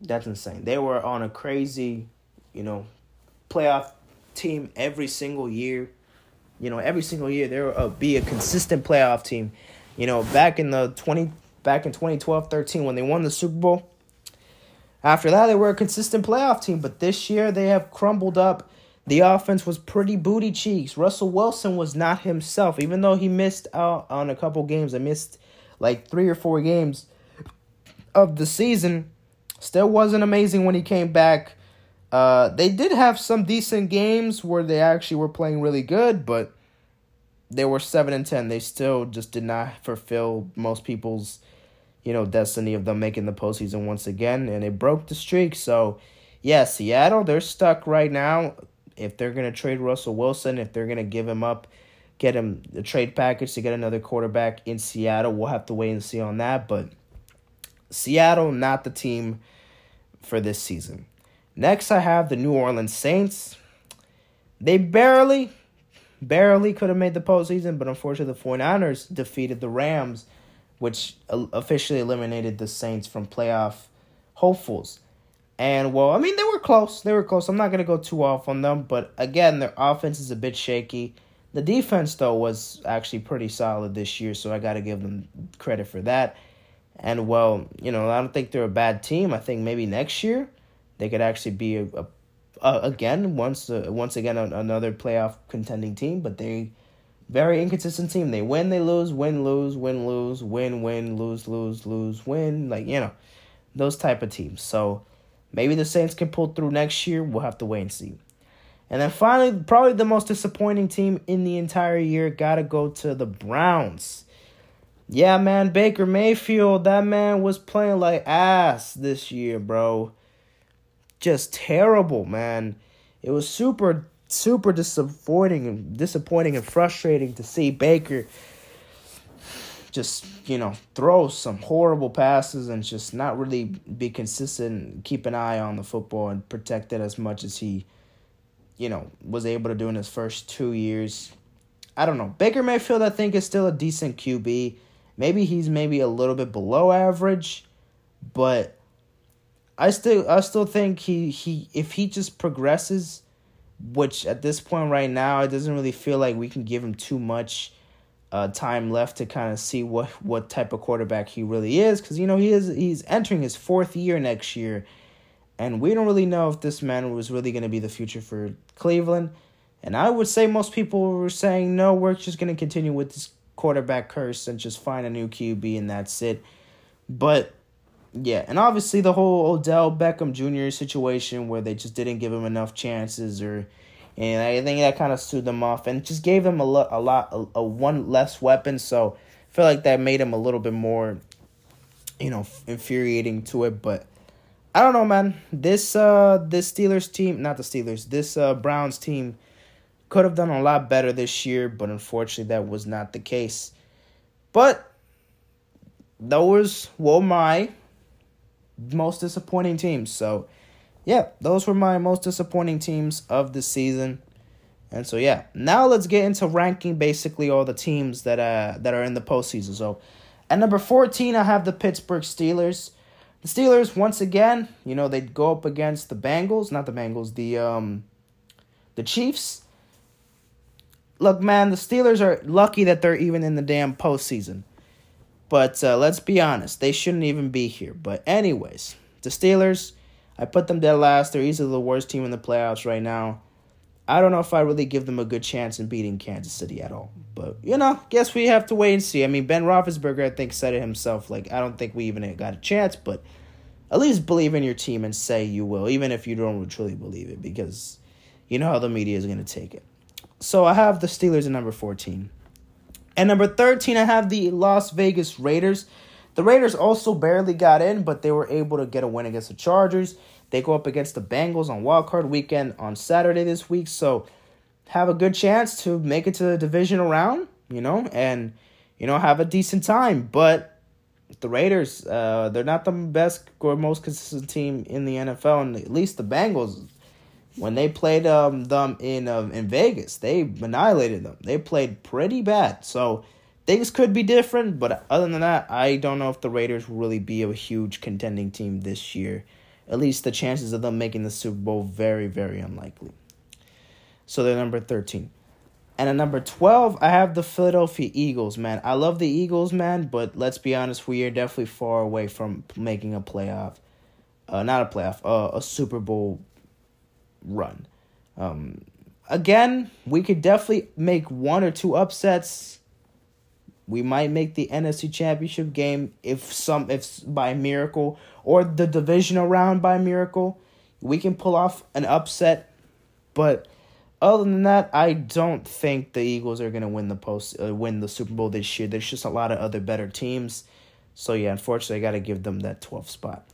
S1: That's insane. They were on a crazy, you know, playoff team every single year you know, every single year there will uh, be a consistent playoff team. You know, back in the 20 back in 2012, 13 when they won the Super Bowl. After that, they were a consistent playoff team, but this year they have crumbled up. The offense was pretty booty cheeks. Russell Wilson was not himself, even though he missed out on a couple games. I missed like three or four games of the season. Still wasn't amazing when he came back. Uh, they did have some decent games where they actually were playing really good, but they were seven and ten. They still just did not fulfill most people's, you know, destiny of them making the postseason once again, and it broke the streak. So, yeah, Seattle, they're stuck right now. If they're gonna trade Russell Wilson, if they're gonna give him up, get him the trade package to get another quarterback in Seattle, we'll have to wait and see on that. But Seattle, not the team for this season. Next, I have the New Orleans Saints. They barely, barely could have made the postseason, but unfortunately, the 49ers defeated the Rams, which officially eliminated the Saints from playoff hopefuls. And well, I mean, they were close. They were close. I'm not going to go too off on them, but again, their offense is a bit shaky. The defense, though, was actually pretty solid this year, so I got to give them credit for that. And well, you know, I don't think they're a bad team. I think maybe next year they could actually be a, a, a again once uh, once again another playoff contending team. But they very inconsistent team. They win, they lose, win, lose, win, lose, win, win, lose, lose, lose, win. Like you know, those type of teams. So maybe the Saints can pull through next year. We'll have to wait and see. And then finally, probably the most disappointing team in the entire year, got to go to the Browns. Yeah, man, Baker Mayfield, that man was playing like ass this year, bro. Just terrible, man. It was super, super disappointing and disappointing and frustrating to see Baker just, you know, throw some horrible passes and just not really be consistent, keep an eye on the football and protect it as much as he, you know, was able to do in his first two years. I don't know. Baker Mayfield, I think, is still a decent QB. Maybe he's maybe a little bit below average, but I still I still think he he if he just progresses, which at this point right now it doesn't really feel like we can give him too much uh, time left to kind of see what what type of quarterback he really is because you know he is he's entering his fourth year next year, and we don't really know if this man was really going to be the future for Cleveland. And I would say most people were saying no, we're just going to continue with this quarterback curse and just find a new QB and that's it. But yeah, and obviously the whole Odell Beckham Jr. situation where they just didn't give him enough chances or and I think that kind of sued them off and just gave him a lot a lot a, a one less weapon so I feel like that made him a little bit more you know infuriating to it but I don't know man this uh this Steelers team not the Steelers this uh Browns team could have done a lot better this year, but unfortunately that was not the case. But those were my most disappointing teams. So, yeah, those were my most disappointing teams of the season. And so yeah, now let's get into ranking basically all the teams that uh that are in the postseason. So at number 14 I have the Pittsburgh Steelers. The Steelers once again, you know, they go up against the Bengals, not the Bengals, the um the Chiefs look, man, the Steelers are lucky that they're even in the damn postseason. But uh, let's be honest, they shouldn't even be here. But anyways, the Steelers, I put them dead last. They're easily the worst team in the playoffs right now. I don't know if I really give them a good chance in beating Kansas City at all. But, you know, guess we have to wait and see. I mean, Ben Roethlisberger, I think, said it himself. Like, I don't think we even got a chance, but at least believe in your team and say you will, even if you don't truly believe it, because you know how the media is going to take it. So I have the Steelers at number 14. And number 13, I have the Las Vegas Raiders. The Raiders also barely got in, but they were able to get a win against the Chargers. They go up against the Bengals on wildcard weekend on Saturday this week. So have a good chance to make it to the divisional round, you know, and, you know, have a decent time. But the Raiders, uh, they're not the best or most consistent team in the NFL, and at least the Bengals when they played um, them in uh, in Vegas, they annihilated them. They played pretty bad. So things could be different, but other than that, I don't know if the Raiders will really be a huge contending team this year. At least the chances of them making the Super Bowl very very unlikely. So they're number 13. And at number 12, I have the Philadelphia Eagles, man. I love the Eagles, man, but let's be honest, we are definitely far away from making a playoff. Uh, not a playoff, uh, a Super Bowl run. Um, again, we could definitely make one or two upsets. We might make the NFC Championship game if some if by miracle or the divisional round by miracle. We can pull off an upset, but other than that, I don't think the Eagles are gonna win the post uh, win the Super Bowl this year. There's just a lot of other better teams, so yeah, unfortunately, I got to give them that 12th spot.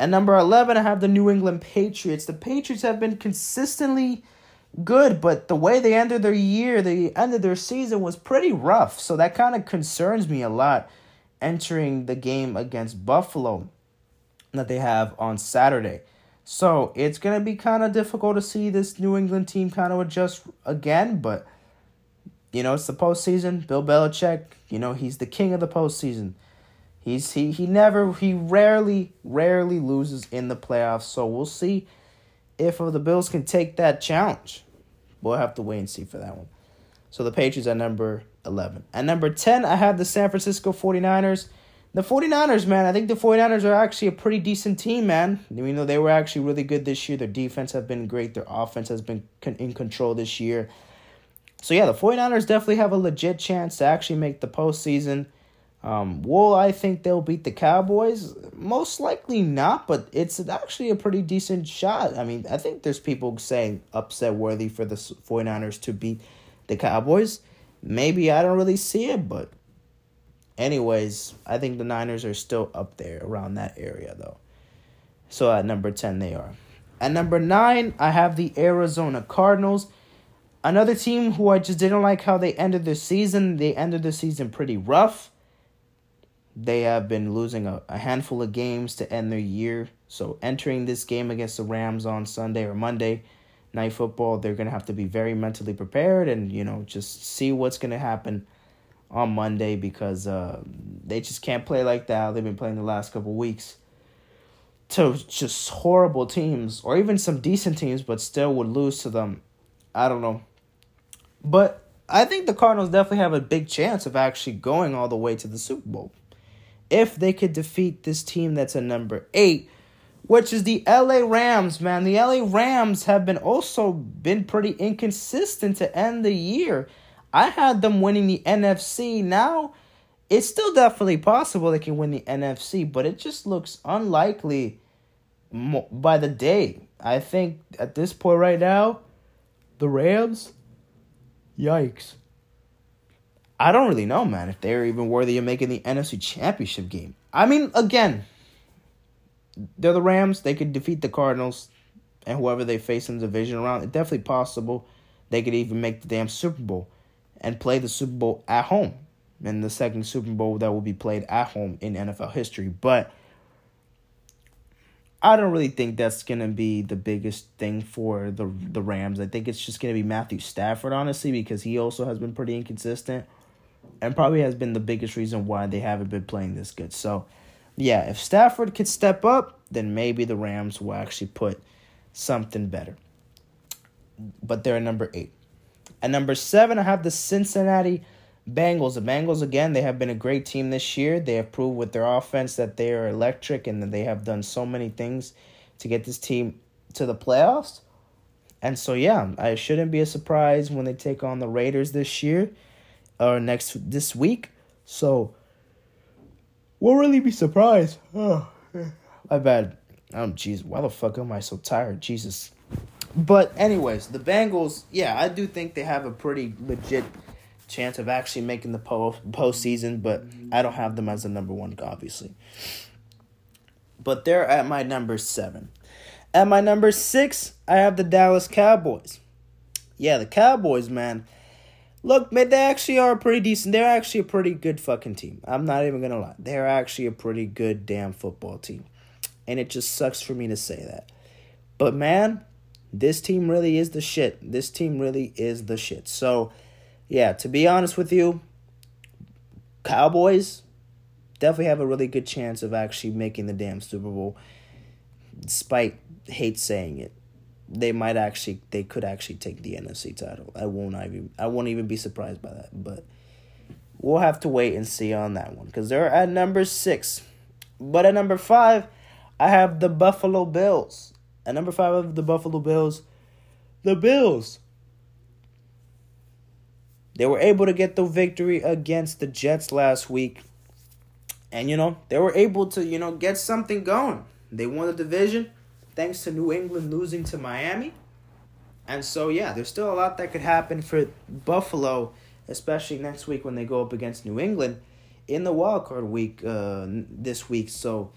S1: At number 11, I have the New England Patriots. The Patriots have been consistently good, but the way they ended their year, the end of their season was pretty rough. So that kind of concerns me a lot entering the game against Buffalo that they have on Saturday. So it's going to be kind of difficult to see this New England team kind of adjust again, but you know, it's the postseason. Bill Belichick, you know, he's the king of the postseason. He's he he never he rarely rarely loses in the playoffs. So we'll see if the Bills can take that challenge. We'll have to wait and see for that one. So the Patriots at number 11. At number 10, I have the San Francisco 49ers. The 49ers, man, I think the 49ers are actually a pretty decent team, man. You know, they were actually really good this year. Their defense have been great. Their offense has been in control this year. So, yeah, the 49ers definitely have a legit chance to actually make the postseason. Um, will I think they'll beat the Cowboys? Most likely not, but it's actually a pretty decent shot. I mean, I think there's people saying upset worthy for the 49ers to beat the Cowboys. Maybe I don't really see it, but anyways, I think the Niners are still up there around that area though. So at number 10 they are. At number 9, I have the Arizona Cardinals. Another team who I just didn't like how they ended the season. They ended the season pretty rough. They have been losing a, a handful of games to end their year. So entering this game against the Rams on Sunday or Monday night football, they're going to have to be very mentally prepared and, you know, just see what's going to happen on Monday because uh, they just can't play like that. They've been playing the last couple weeks to just horrible teams or even some decent teams, but still would lose to them. I don't know. But I think the Cardinals definitely have a big chance of actually going all the way to the Super Bowl if they could defeat this team that's a number eight, which is the LA Rams, man. The LA Rams have been also been pretty inconsistent to end the year. I had them winning the NFC. Now, it's still definitely possible they can win the NFC, but it just looks unlikely by the day. I think at this point right now, the Rams, yikes. I don't really know, man, if they're even worthy of making the NFC Championship game. I mean, again, they're the Rams. They could defeat the Cardinals and whoever they face in the division round. It's definitely possible they could even make the damn Super Bowl and play the Super Bowl at home. And the second Super Bowl that will be played at home in NFL history. But I don't really think that's gonna be the biggest thing for the the Rams. I think it's just gonna be Matthew Stafford, honestly, because he also has been pretty inconsistent and probably has been the biggest reason why they haven't been playing this good. So, yeah, if Stafford could step up, then maybe the Rams will actually put something better. But they're number eight. At number seven, I have the Cincinnati Bengals. The Bengals, again, they have been a great team this year. They have proved with their offense that they are electric and that they have done so many things to get this team to the playoffs. And so, yeah, I shouldn't be a surprise when they take on the Raiders this year or next this week. So we'll really be surprised. Oh, my bad. Um, jeez, why the fuck am I so tired? Jesus. But anyways, the Bengals, yeah, I do think they have a pretty legit chance of actually making the po- postseason, but I don't have them as a number one, obviously. But they're at my number seven. At my number six, I have the Dallas Cowboys. Yeah, the Cowboys, man. Look, man, they actually are pretty decent. They're actually a pretty good fucking team. I'm not even gonna lie. They're actually a pretty good damn football team. And it just sucks for me to say that. But man, this team really is the shit. This team really is the shit. So, yeah, to be honest with you, Cowboys definitely have a really good chance of actually making the damn Super Bowl, despite hate saying it they might actually they could actually take the NFC title. I won't even I won't even be surprised by that. But we'll have to wait and see on that one because they're at number six. But at number five, I have the Buffalo Bills. At number five of the Buffalo Bills, the Bills. They were able to get the victory against the Jets last week. And you know, they were able to, you know, get something going. They won the division thanks to New England losing to Miami. And so, yeah, there's still a lot that could happen for Buffalo, especially next week when they go up against New England in the wild card week uh, this week. So,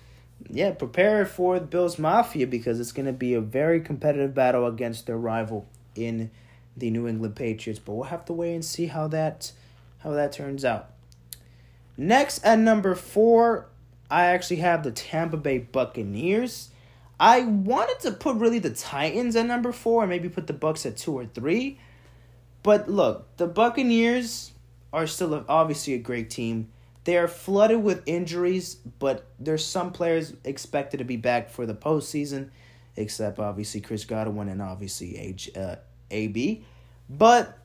S1: yeah, prepare for the Bills Mafia because it's going to be a very competitive battle against their rival in the New England Patriots. But we'll have to wait and see how that how that turns out. Next at number four, I actually have the Tampa Bay Buccaneers. I wanted to put really the Titans at number four and maybe put the Bucs at two or three. But look, the Buccaneers are still obviously a great team. They are flooded with injuries, but there's some players expected to be back for the postseason, except obviously Chris Godwin and obviously Age uh, AB. But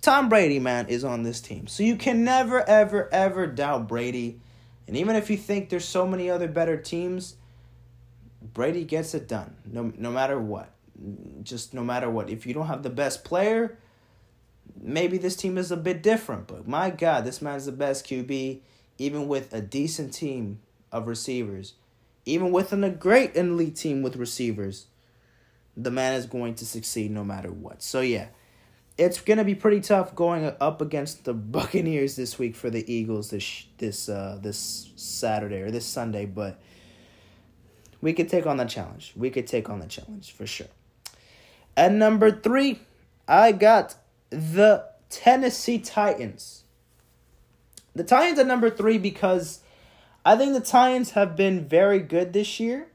S1: Tom Brady, man, is on this team. So you can never, ever, ever doubt Brady. And even if you think there's so many other better teams, Brady gets it done. No, no matter what. Just no matter what. If you don't have the best player, maybe this team is a bit different. But my God, this man's the best QB, even with a decent team of receivers. Even within a great elite team with receivers, the man is going to succeed no matter what. So, yeah it's gonna be pretty tough going up against the Buccaneers this week for the Eagles this this uh this Saturday or this Sunday, but we could take on the challenge. We could take on the challenge for sure. At number three, I got the Tennessee Titans. The Titans at number three because I think the Titans have been very good this year,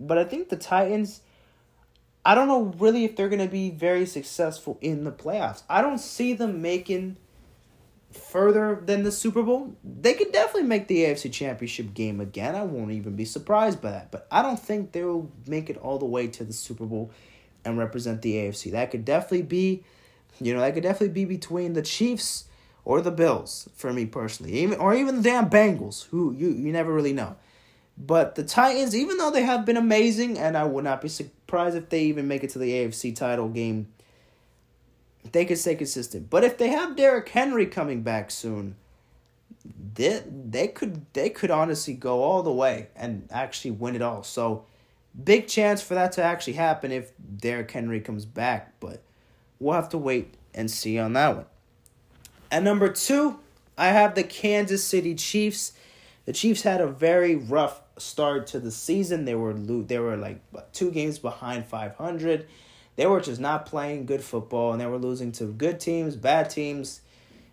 S1: but I think the Titans I don't know really if they're going to be very successful in the playoffs. I don't see them making further than the Super Bowl. They could definitely make the AFC Championship game again. I won't even be surprised by that. But I don't think they'll make it all the way to the Super Bowl and represent the AFC. That could definitely be, you know, that could definitely be between the Chiefs or the Bills for me personally, even or even the damn Bengals, who you you never really know. But the Titans, even though they have been amazing, and I would not be surprised if they even make it to the AFC title game, they could stay consistent. But if they have Derrick Henry coming back soon, they, they could they could honestly go all the way and actually win it all. So big chance for that to actually happen if Derrick Henry comes back, but we'll have to wait and see on that one. At number two, I have the Kansas City Chiefs. The Chiefs had a very rough start to the season. They were they were like two games behind 500. They were just not playing good football and they were losing to good teams, bad teams.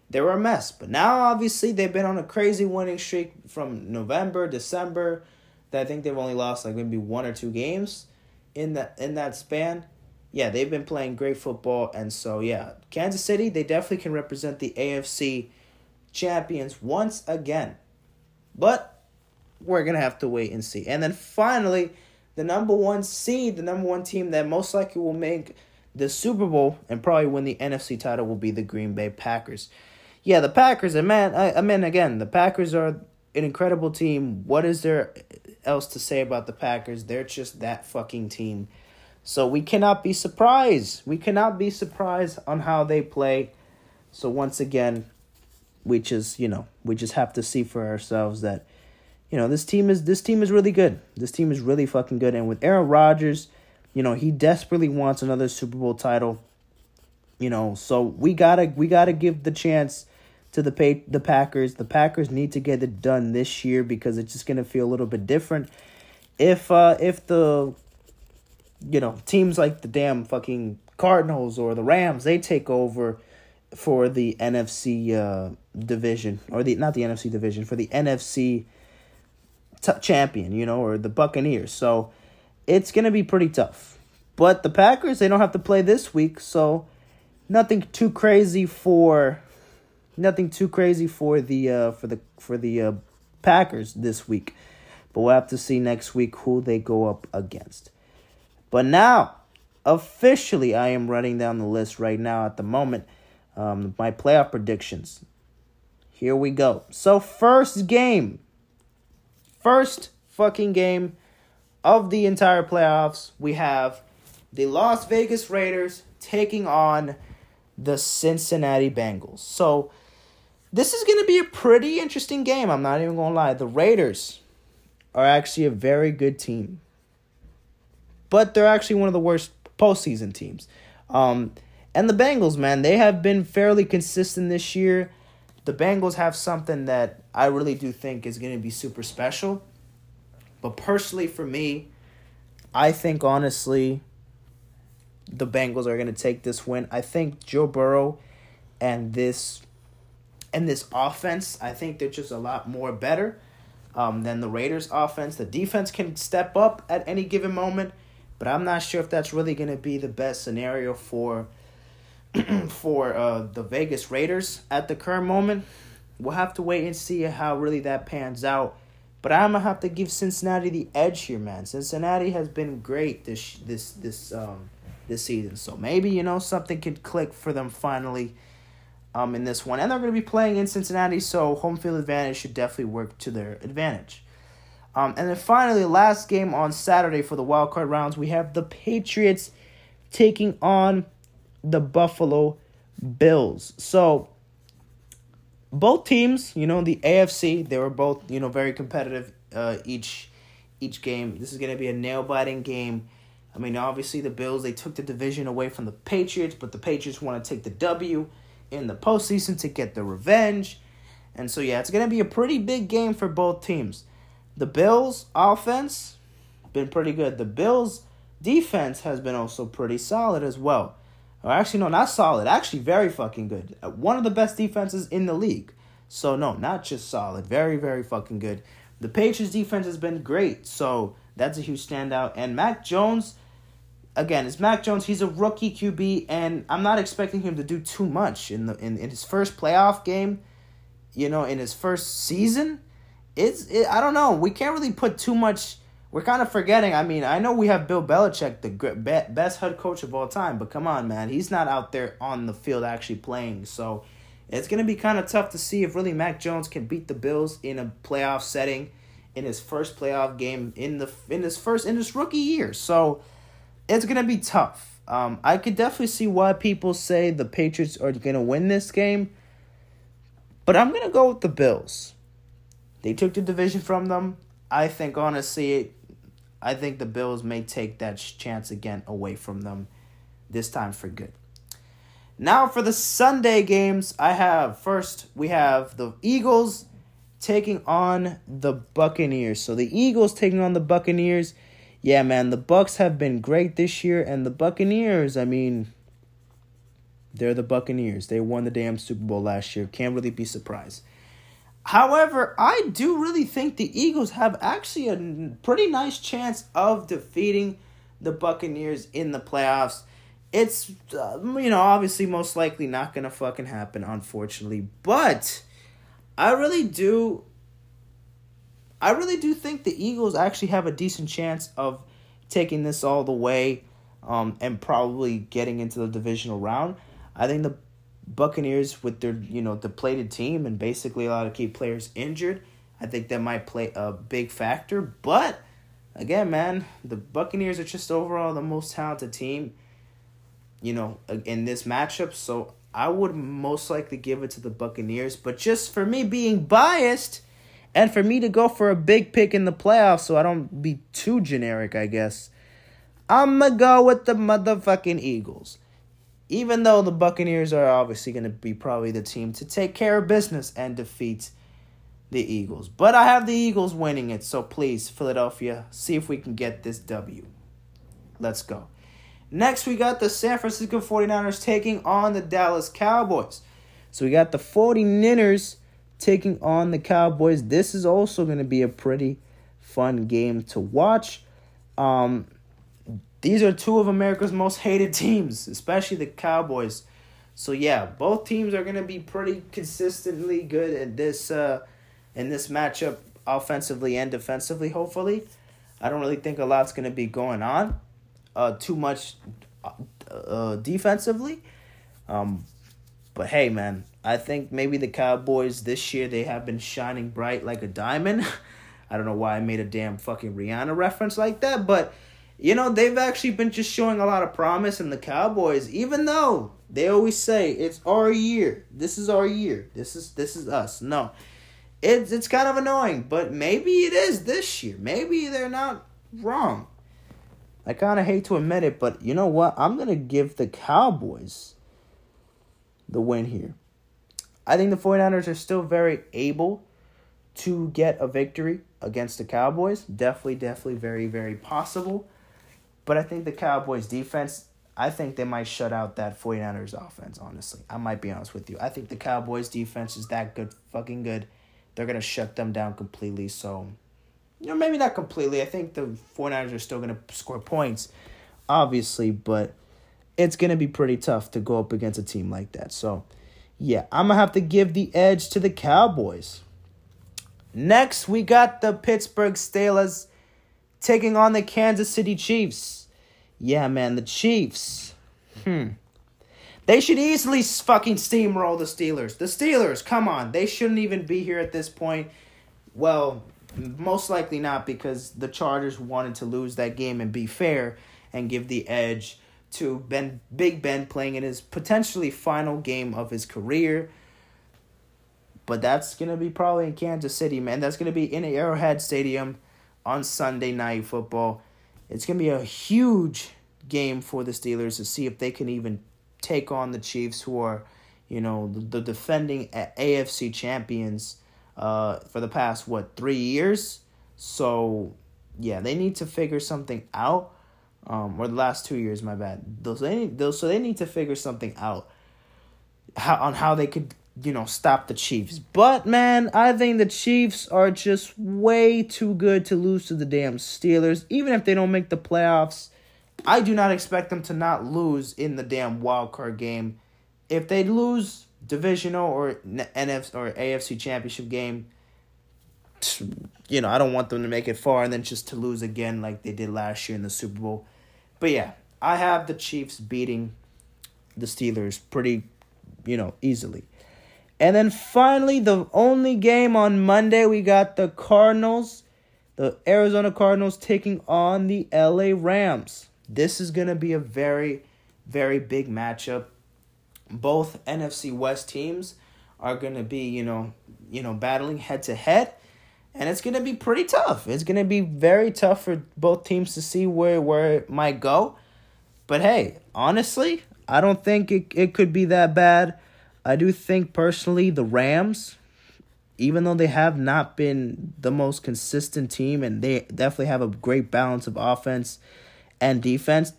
S1: They were a mess. But now obviously they've been on a crazy winning streak from November, December. That I think they've only lost like maybe one or two games in that in that span. Yeah, they've been playing great football and so yeah, Kansas City, they definitely can represent the AFC champions once again. But we're gonna have to wait and see. And then finally, the number one seed, the number one team that most likely will make the Super Bowl and probably win the NFC title will be the Green Bay Packers. Yeah, the Packers, and man, I, I mean again, the Packers are an incredible team. What is there else to say about the Packers? They're just that fucking team. So we cannot be surprised. We cannot be surprised on how they play. So once again, we just, you know, we just have to see for ourselves that you know, this team is this team is really good. This team is really fucking good. And with Aaron Rodgers, you know, he desperately wants another Super Bowl title. You know, so we gotta we gotta give the chance to the pay, the Packers. The Packers need to get it done this year because it's just gonna feel a little bit different. If uh if the you know teams like the damn fucking Cardinals or the Rams they take over for the NFC uh, division or the not the NFC division for the NFC t- champion, you know, or the Buccaneers. So it's going to be pretty tough. But the Packers, they don't have to play this week, so nothing too crazy for nothing too crazy for the uh for the for the uh, Packers this week. But we'll have to see next week who they go up against. But now, officially, I am running down the list right now at the moment. Um, my playoff predictions. Here we go. So, first game first fucking game of the entire playoffs, we have the Las Vegas Raiders taking on the Cincinnati Bengals. So this is going to be a pretty interesting game. I'm not even going to lie. The Raiders are actually a very good team, but they're actually one of the worst postseason teams. Um, and the Bengals, man, they have been fairly consistent this year the Bengals have something that I really do think is going to be super special. But personally, for me, I think honestly, the Bengals are going to take this win. I think Joe Burrow and this and this offense, I think they're just a lot more better um, than the Raiders' offense. The defense can step up at any given moment, but I'm not sure if that's really going to be the best scenario for for uh, the Vegas Raiders at the current moment. We'll have to wait and see how really that pans out. But I'm gonna have to give Cincinnati the edge here, man. Cincinnati has been great this this this um this season, so maybe you know something could click for them finally. Um, in this one, and they're to be playing in Cincinnati, so home field advantage should definitely work to their advantage. Um, and then finally, last game on Saturday for the wild card rounds, we have the Patriots taking on the Buffalo Bills. So both teams, you know, the AFC, they were both, you know, very competitive uh, each each game. This is going to be a nail biting game. I mean, obviously the Bills they took the division away from the Patriots, but the Patriots want to take the W in the postseason to get the revenge. And so yeah, it's going to be a pretty big game for both teams. The Bills offense been pretty good. The Bills defense has been also pretty solid as well. Or actually, no, not solid. Actually, very fucking good. Uh, one of the best defenses in the league. So no, not just solid. Very, very fucking good. The Patriots defense has been great. So that's a huge standout. And Mac Jones, again, it's Mac Jones. He's a rookie QB, and I'm not expecting him to do too much in the in, in his first playoff game. You know, in his first season, it's it, I don't know. We can't really put too much we're kind of forgetting. I mean, I know we have Bill Belichick, the best head coach of all time, but come on, man, he's not out there on the field actually playing. So it's gonna be kind of tough to see if really Mac Jones can beat the Bills in a playoff setting, in his first playoff game in the in his first in his rookie year. So it's gonna be tough. Um, I could definitely see why people say the Patriots are gonna win this game, but I'm gonna go with the Bills. They took the division from them. I think honestly I think the Bills may take that chance again away from them this time for good. Now for the Sunday games, I have first we have the Eagles taking on the Buccaneers. So the Eagles taking on the Buccaneers. Yeah, man, the Bucs have been great this year and the Buccaneers, I mean, they're the Buccaneers. They won the damn Super Bowl last year. Can't really be surprised. However, I do really think the Eagles have actually a pretty nice chance of defeating the Buccaneers in the playoffs. It's uh, you know obviously most likely not gonna fucking happen, unfortunately. But I really do. I really do think the Eagles actually have a decent chance of taking this all the way, um, and probably getting into the divisional round. I think the Buccaneers with their you know depleted team and basically a lot of key players injured, I think that might play a big factor. But again, man, the Buccaneers are just overall the most talented team. You know, in this matchup, so I would most likely give it to the Buccaneers. But just for me being biased, and for me to go for a big pick in the playoffs, so I don't be too generic, I guess. I'm gonna go with the motherfucking Eagles even though the Buccaneers are obviously going to be probably the team to take care of business and defeat the Eagles. But I have the Eagles winning it, so please, Philadelphia, see if we can get this W. Let's go. Next, we got the San Francisco 49ers taking on the Dallas Cowboys. So we got the 49ers taking on the Cowboys. This is also going to be a pretty fun game to watch. Um, these are two of America's most hated teams, especially the Cowboys. So yeah, both teams are gonna be pretty consistently good at this uh, in this matchup, offensively and defensively. Hopefully, I don't really think a lot's gonna be going on, uh, too much, uh, defensively. Um, but hey, man, I think maybe the Cowboys this year they have been shining bright like a diamond. I don't know why I made a damn fucking Rihanna reference like that, but you know, they've actually been just showing a lot of promise in the Cowboys, even though they always say it's our year. This is our year. This is this is us. No. It's it's kind of annoying, but maybe it is this year. Maybe they're not wrong. I kind of hate to admit it, but you know what? I'm going to give the Cowboys the win here. I think the 49ers are still very able to get a victory against the Cowboys. Definitely, definitely very, very possible. But I think the Cowboys defense, I think they might shut out that 49ers offense, honestly. I might be honest with you. I think the Cowboys defense is that good, fucking good. They're going to shut them down completely. So, you know, maybe not completely. I think the 49ers are still going to score points, obviously. But it's going to be pretty tough to go up against a team like that. So, yeah, I'm going to have to give the edge to the Cowboys. Next, we got the Pittsburgh Steelers taking on the Kansas City Chiefs. Yeah, man, the Chiefs. Hmm. They should easily fucking steamroll the Steelers. The Steelers, come on. They shouldn't even be here at this point. Well, most likely not because the Chargers wanted to lose that game and be fair and give the edge to Ben Big Ben playing in his potentially final game of his career. But that's gonna be probably in Kansas City, man. That's gonna be in Arrowhead Stadium on Sunday night football. It's gonna be a huge game for the Steelers to see if they can even take on the Chiefs, who are, you know, the, the defending AFC champions uh, for the past what three years. So yeah, they need to figure something out. Um, or the last two years, my bad. Those they those so they need to figure something out. How on how they could you know stop the Chiefs. But man, I think the Chiefs are just way too good to lose to the damn Steelers. Even if they don't make the playoffs, I do not expect them to not lose in the damn wild card game. If they lose divisional or NFC or AFC championship game, you know, I don't want them to make it far and then just to lose again like they did last year in the Super Bowl. But yeah, I have the Chiefs beating the Steelers pretty, you know, easily. And then finally, the only game on Monday, we got the Cardinals, the Arizona Cardinals taking on the LA Rams. This is going to be a very, very big matchup both NFC West teams are going to be, you know, you know, battling head to head, and it's going to be pretty tough. It's going to be very tough for both teams to see where where it might go. But hey, honestly, I don't think it it could be that bad. I do think personally the Rams even though they have not been the most consistent team and they definitely have a great balance of offense and defense,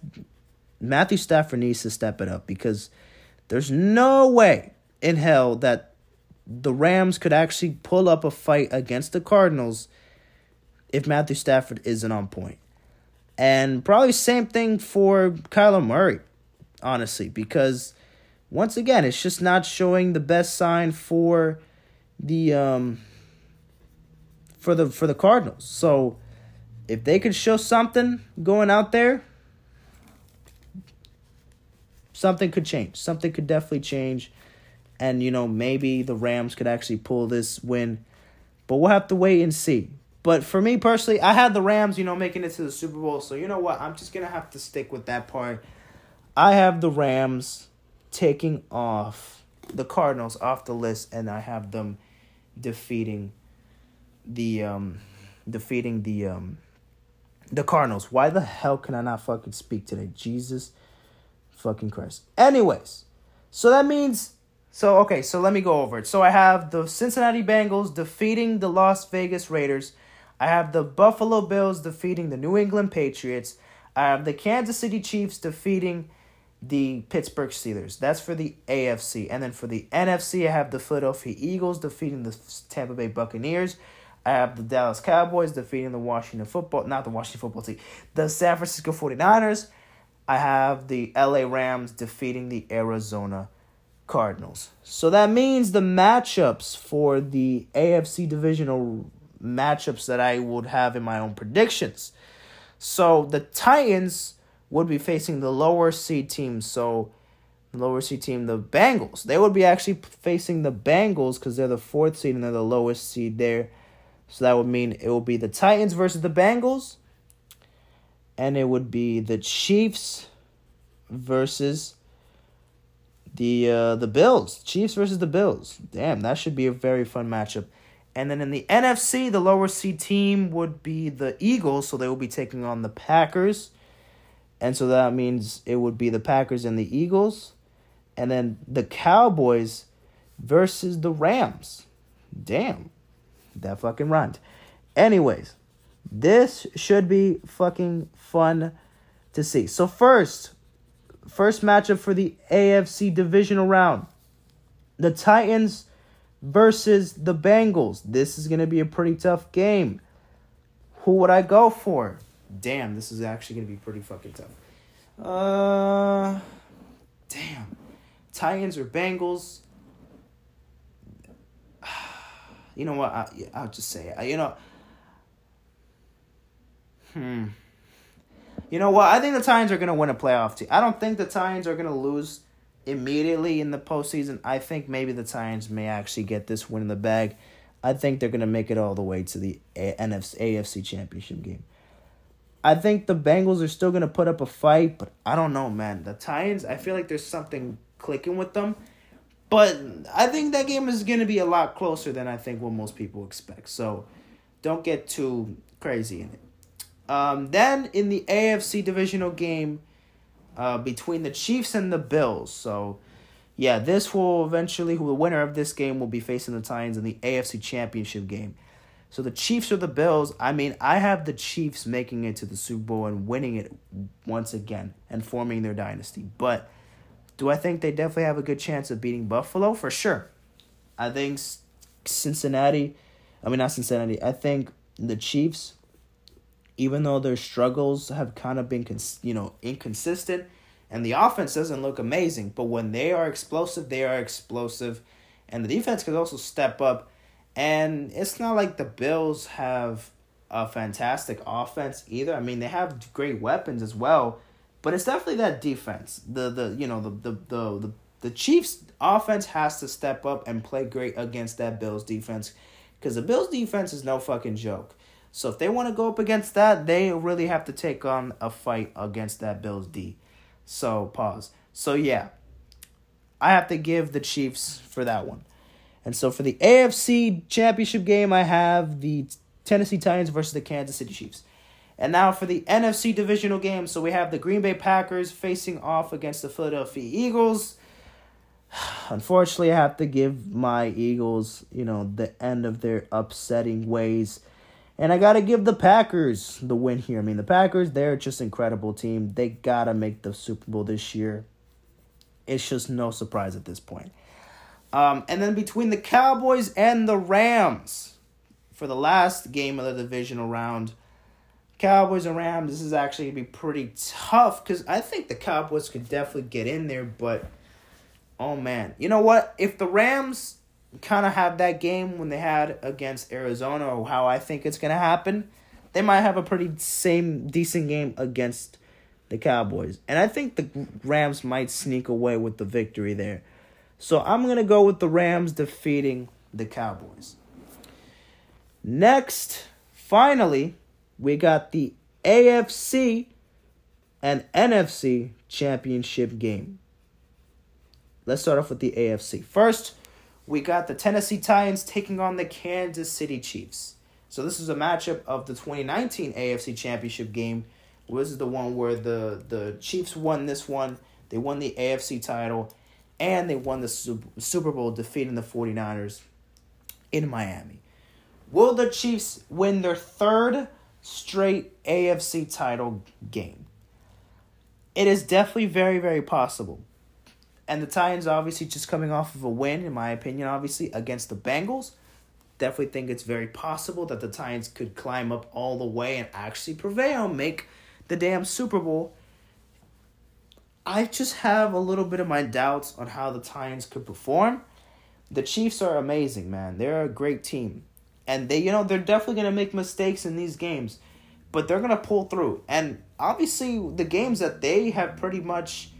S1: Matthew Stafford needs to step it up because there's no way in hell that the Rams could actually pull up a fight against the Cardinals if Matthew Stafford isn't on point. And probably same thing for Kyler Murray, honestly, because once again, it's just not showing the best sign for the um for the for the Cardinals. So if they could show something going out there, something could change. Something could definitely change. And, you know, maybe the Rams could actually pull this win. But we'll have to wait and see. But for me personally, I had the Rams, you know, making it to the Super Bowl. So, you know what? I'm just to have to stick with that part. I have the Rams taking off the Cardinals off the list, and I have them defeating the um defeating the um the Cardinals. Why the hell can I not fucking speak today? Jesus fucking Christ. Anyways, so that means so okay, so let me go over it. So I have the Cincinnati Bengals defeating the Las Vegas Raiders. I have the Buffalo Bills defeating the New England Patriots. I have the Kansas City Chiefs defeating the Pittsburgh Steelers. That's for the AFC. And then for the NFC, I have the Philadelphia Eagles defeating the Tampa Bay Buccaneers. I have the Dallas Cowboys defeating the Washington football, not the Washington football team, the San Francisco 49ers. I have the LA Rams defeating the Arizona Cardinals. So that means the matchups for the AFC divisional matchups that I would have in my own predictions. So the Titans would be facing the lower seed team. So the lower seed team, the Bengals, they would be actually facing the Bengals because they're the fourth seed and they're the lowest seed there. So that would mean it will be the Titans versus the Bengals and it would be the Chiefs versus the uh, the Bills. Chiefs versus the Bills. Damn, that should be a very fun matchup. And then in the NFC, the lower seed team would be the Eagles, so they will be taking on the Packers. And so that means it would be the Packers and the Eagles. And then the Cowboys versus the Rams. Damn. That fucking rhymed. Anyways, this should be fucking fun to see. So first, first matchup for the AFC divisional round. The Titans versus the Bengals. This is going to be a pretty tough game. Who would I go for? Damn, this is actually going to be pretty fucking tough. Uh damn. Titans or Bengals. You know what? I, I'll just say it. You know. Hmm. You know what? I think the Titans are going to win a playoff team. I don't think the Titans are going to lose immediately in the postseason. I think maybe the Titans may actually get this win in the bag. I think they're going to make it all the way to the NFC, AFC Championship game. I think the Bengals are still going to put up a fight, but I don't know, man. The Titans, I feel like there's something clicking with them. But I think that game is going to be a lot closer than I think what most people expect. So don't get too crazy in it. Um, then in the AFC divisional game uh, between the Chiefs and the Bills. So yeah, this will eventually, who the winner of this game will be facing the Titans in the AFC Championship game. So the Chiefs or the Bills, I mean, I have the Chiefs making it to the Super Bowl and winning it once again and forming their dynasty. But do I think they definitely have a good chance of beating Buffalo? For sure. I think Cincinnati, I mean, not Cincinnati, I think the Chiefs, even though their struggles have kind of been, you know, inconsistent and the offense doesn't look amazing, but when they are explosive, they are explosive. And the defense can also step up. And it's not like the Bills have a fantastic offense either. I mean, they have great weapons as well but it's definitely that defense. The the you know the the the the, the Chiefs offense has to step up and play great against that Bills defense because the Bills defense is no fucking joke. So if they want to go up against that, they really have to take on a fight against that Bills D. So pause. So yeah. I have to give the Chiefs for that one. And so for the AFC championship game, I have the Tennessee Titans versus the Kansas City Chiefs. And now for the NFC divisional game. So we have the Green Bay Packers facing off against the Philadelphia Eagles. Unfortunately, I have to give my Eagles, you know, the end of their upsetting ways. And I got to give the Packers the win here. I mean, the Packers, they're just incredible team. They got to make the Super Bowl this year. It's just no surprise at this point. Um, and then between the Cowboys and the Rams for the last game of the divisional round, Cowboys and Rams, this is actually going to be pretty tough because I think the Cowboys could definitely get in there, but oh man. You know what? If the Rams kind of have that game when they had against Arizona or how I think it's going to happen, they might have a pretty same decent game against the Cowboys. And I think the Rams might sneak away with the victory there. So I'm going to go with the Rams defeating the Cowboys. Next, finally, we got the AFC and NFC championship game. Let's start off with the AFC. First, we got the Tennessee Titans taking on the Kansas City Chiefs. So this is a matchup of the 2019 AFC Championship game. This is the one where the, the Chiefs won this one. They won the AFC title and they won the Super Bowl defeating the 49ers in Miami. Will the Chiefs win their third straight AFC title game. It is definitely very, very possible. And the Titans obviously just coming off of a win, in my opinion, obviously, against the Bengals. Definitely think it's very possible that the Titans could climb up all the way and actually prevail, make the damn Super Bowl. I just have a little bit of my doubts on how the Titans could perform. The Chiefs are amazing, man. They're a great team and they you know they're definitely going to make mistakes in these games but they're going to pull through and obviously the games that they have pretty much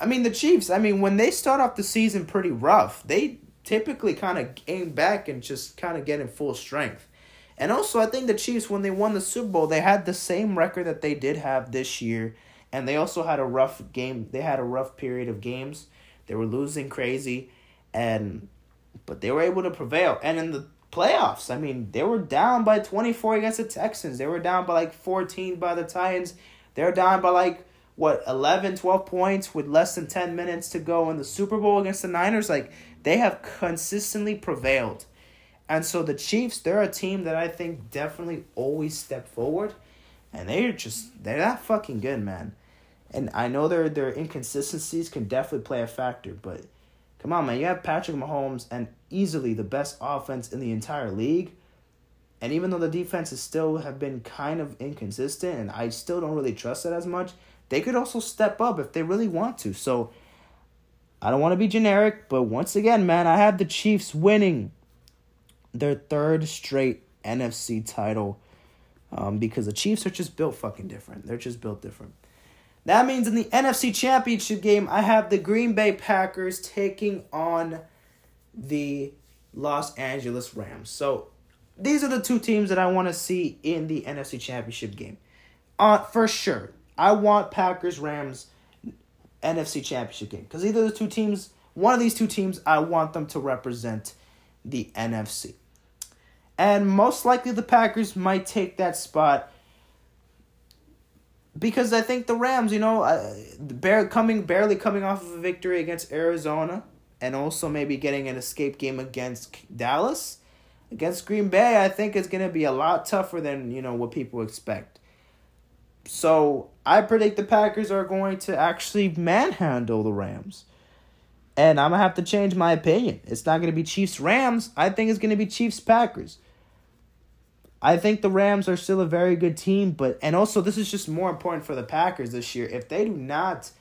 S1: I mean the Chiefs I mean when they start off the season pretty rough they typically kind of aim back and just kind of get in full strength and also I think the Chiefs when they won the Super Bowl they had the same record that they did have this year and they also had a rough game they had a rough period of games they were losing crazy and but they were able to prevail. And in the playoffs, I mean, they were down by 24 against the Texans. They were down by like 14 by the Titans. They were down by like, what, 11, 12 points with less than 10 minutes to go in the Super Bowl against the Niners. Like, they have consistently prevailed. And so the Chiefs, they're a team that I think definitely always step forward. And they're just, they're that fucking good, man. And I know their their inconsistencies can definitely play a factor, but Come on, man. You have Patrick Mahomes and easily the best offense in the entire league. And even though the defenses still have been kind of inconsistent and I still don't really trust it as much, they could also step up if they really want to. So I don't want to be generic, but once again, man, I have the Chiefs winning their third straight NFC title um, because the Chiefs are just built fucking different. They're just built different. That means in the NFC Championship game, I have the Green Bay Packers taking on the Los Angeles Rams. So these are the two teams that I want to see in the NFC Championship game. Uh, for sure. I want Packers Rams NFC Championship game because either the two teams, one of these two teams, I want them to represent the NFC. And most likely the Packers might take that spot because I think the Rams, you know, uh, bare, coming barely coming off of a victory against Arizona and also maybe getting an escape game against Dallas, against Green Bay, I think it's going to be a lot tougher than, you know, what people expect. So, I predict the Packers are going to actually manhandle the Rams. And I'm to have to change my opinion. It's not going to be Chiefs Rams. I think it's going to be Chiefs Packers. I think the Rams are still a very good team, but and also this is just more important for the Packers this year. If they do not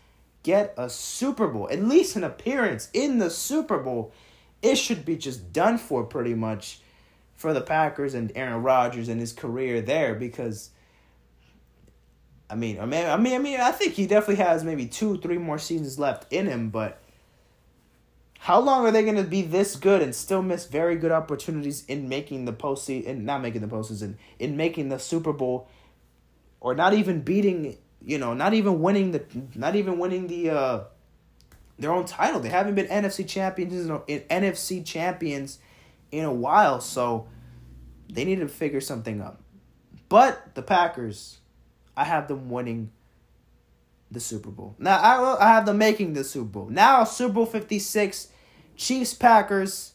S1: get a Super Bowl, at least an appearance in the Super Bowl, it should be just done for pretty much for the Packers and Aaron Rodgers and his career there because I mean, I mean, I mean, I mean, I think he definitely has maybe two, three more seasons left in him, but how long are they going to be this good and still miss very good opportunities in making the postseason, not making the postseason, in making the Super Bowl, or not even beating, you know, not even winning the, not even winning the, uh, their own title. They haven't been NFC champions in, in NFC champions in a while, so they need to figure something up. But the Packers, I have them winning the Super Bowl. Now I I have them making the Super Bowl. Now Super Bowl 56 Chiefs Packers.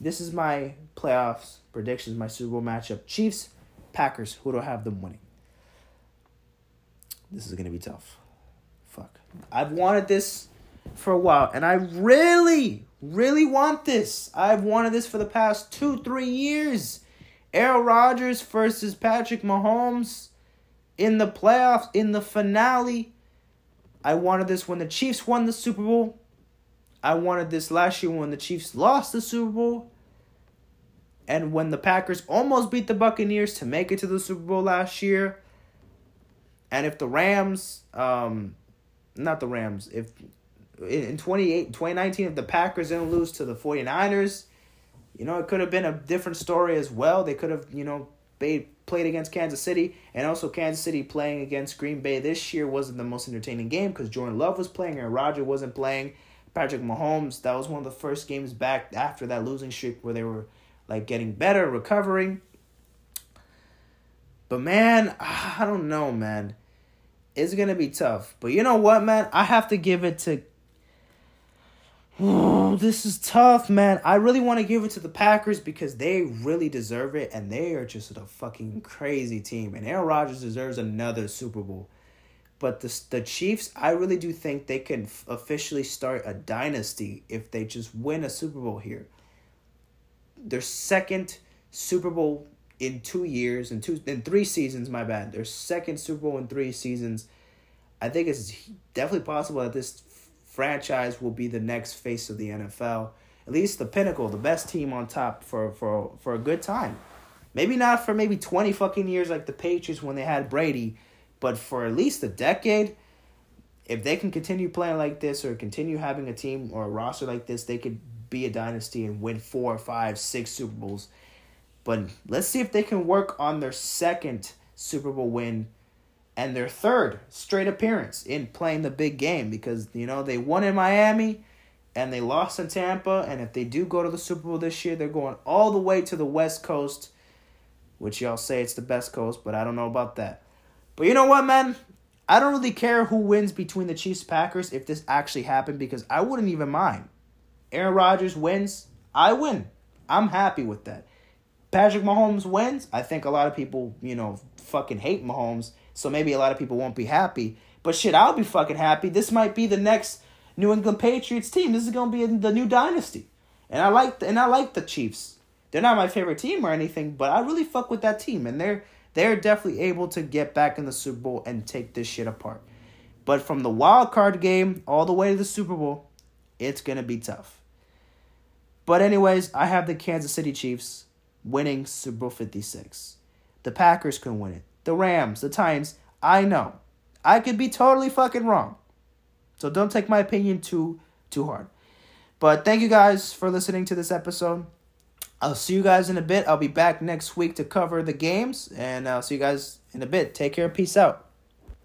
S1: This is my playoffs predictions, my Super Bowl matchup. Chiefs Packers. Who do I have them winning? This is to be tough. Fuck. I've wanted this for a while and I really really want this. I've wanted this for the past 2-3 years. Aaron Rodgers versus Patrick Mahomes in the playoffs in the finale I wanted this when the Chiefs won the Super Bowl. I wanted this last year when the Chiefs lost the Super Bowl. And when the Packers almost beat the Buccaneers to make it to the Super Bowl last year. And if the Rams, um, not the Rams, if in 28, 2019, if the Packers didn't lose to the 49ers, you know, it could have been a different story as well. They could have, you know, made played against Kansas City, and also Kansas City playing against Green Bay this year wasn't the most entertaining game because Jordan Love was playing and Roger wasn't playing. Patrick Mahomes, that was one of the first games back after that losing streak where they were like getting better, recovering. But man, I don't know, man. It's gonna be tough. But you know what, man? I have to give it to this is tough, man. I really want to give it to the Packers because they really deserve it, and they are just a fucking crazy team. And Aaron Rodgers deserves another Super Bowl. But the the Chiefs, I really do think they can officially start a dynasty if they just win a Super Bowl here. Their second Super Bowl in two years, in two in three seasons. My bad. Their second Super Bowl in three seasons. I think it's definitely possible that this franchise will be the next face of the NFL. At least the pinnacle, the best team on top for for for a good time. Maybe not for maybe 20 fucking years like the Patriots when they had Brady, but for at least a decade, if they can continue playing like this or continue having a team or a roster like this, they could be a dynasty and win four, five, six Super Bowls. But let's see if they can work on their second Super Bowl win and their third straight appearance in playing the big game because you know they won in Miami and they lost in Tampa and if they do go to the Super Bowl this year they're going all the way to the West Coast which y'all say it's the best coast but I don't know about that. But you know what man? I don't really care who wins between the Chiefs Packers if this actually happened because I wouldn't even mind. Aaron Rodgers wins, I win. I'm happy with that. Patrick Mahomes wins. I think a lot of people, you know, fucking hate Mahomes so maybe a lot of people won't be happy. But shit, I'll be fucking happy. This might be the next New England Patriots team. This is gonna be the new dynasty, and I like the, and I like the Chiefs. They're not my favorite team or anything, but I really fuck with that team, and they're they're definitely able to get back in the Super Bowl and take this shit apart. But from the wild card game all the way to the Super Bowl, it's going to be tough. But, anyways, I have the Kansas City Chiefs winning Super Bowl 56. The Packers can win it. The Rams, the Titans, I know. I could be totally fucking wrong. So don't take my opinion too too hard. But thank you guys for listening to this episode. I'll see you guys in a bit. I'll be back next week to cover the games and I'll see you guys in a bit. Take care. Peace out.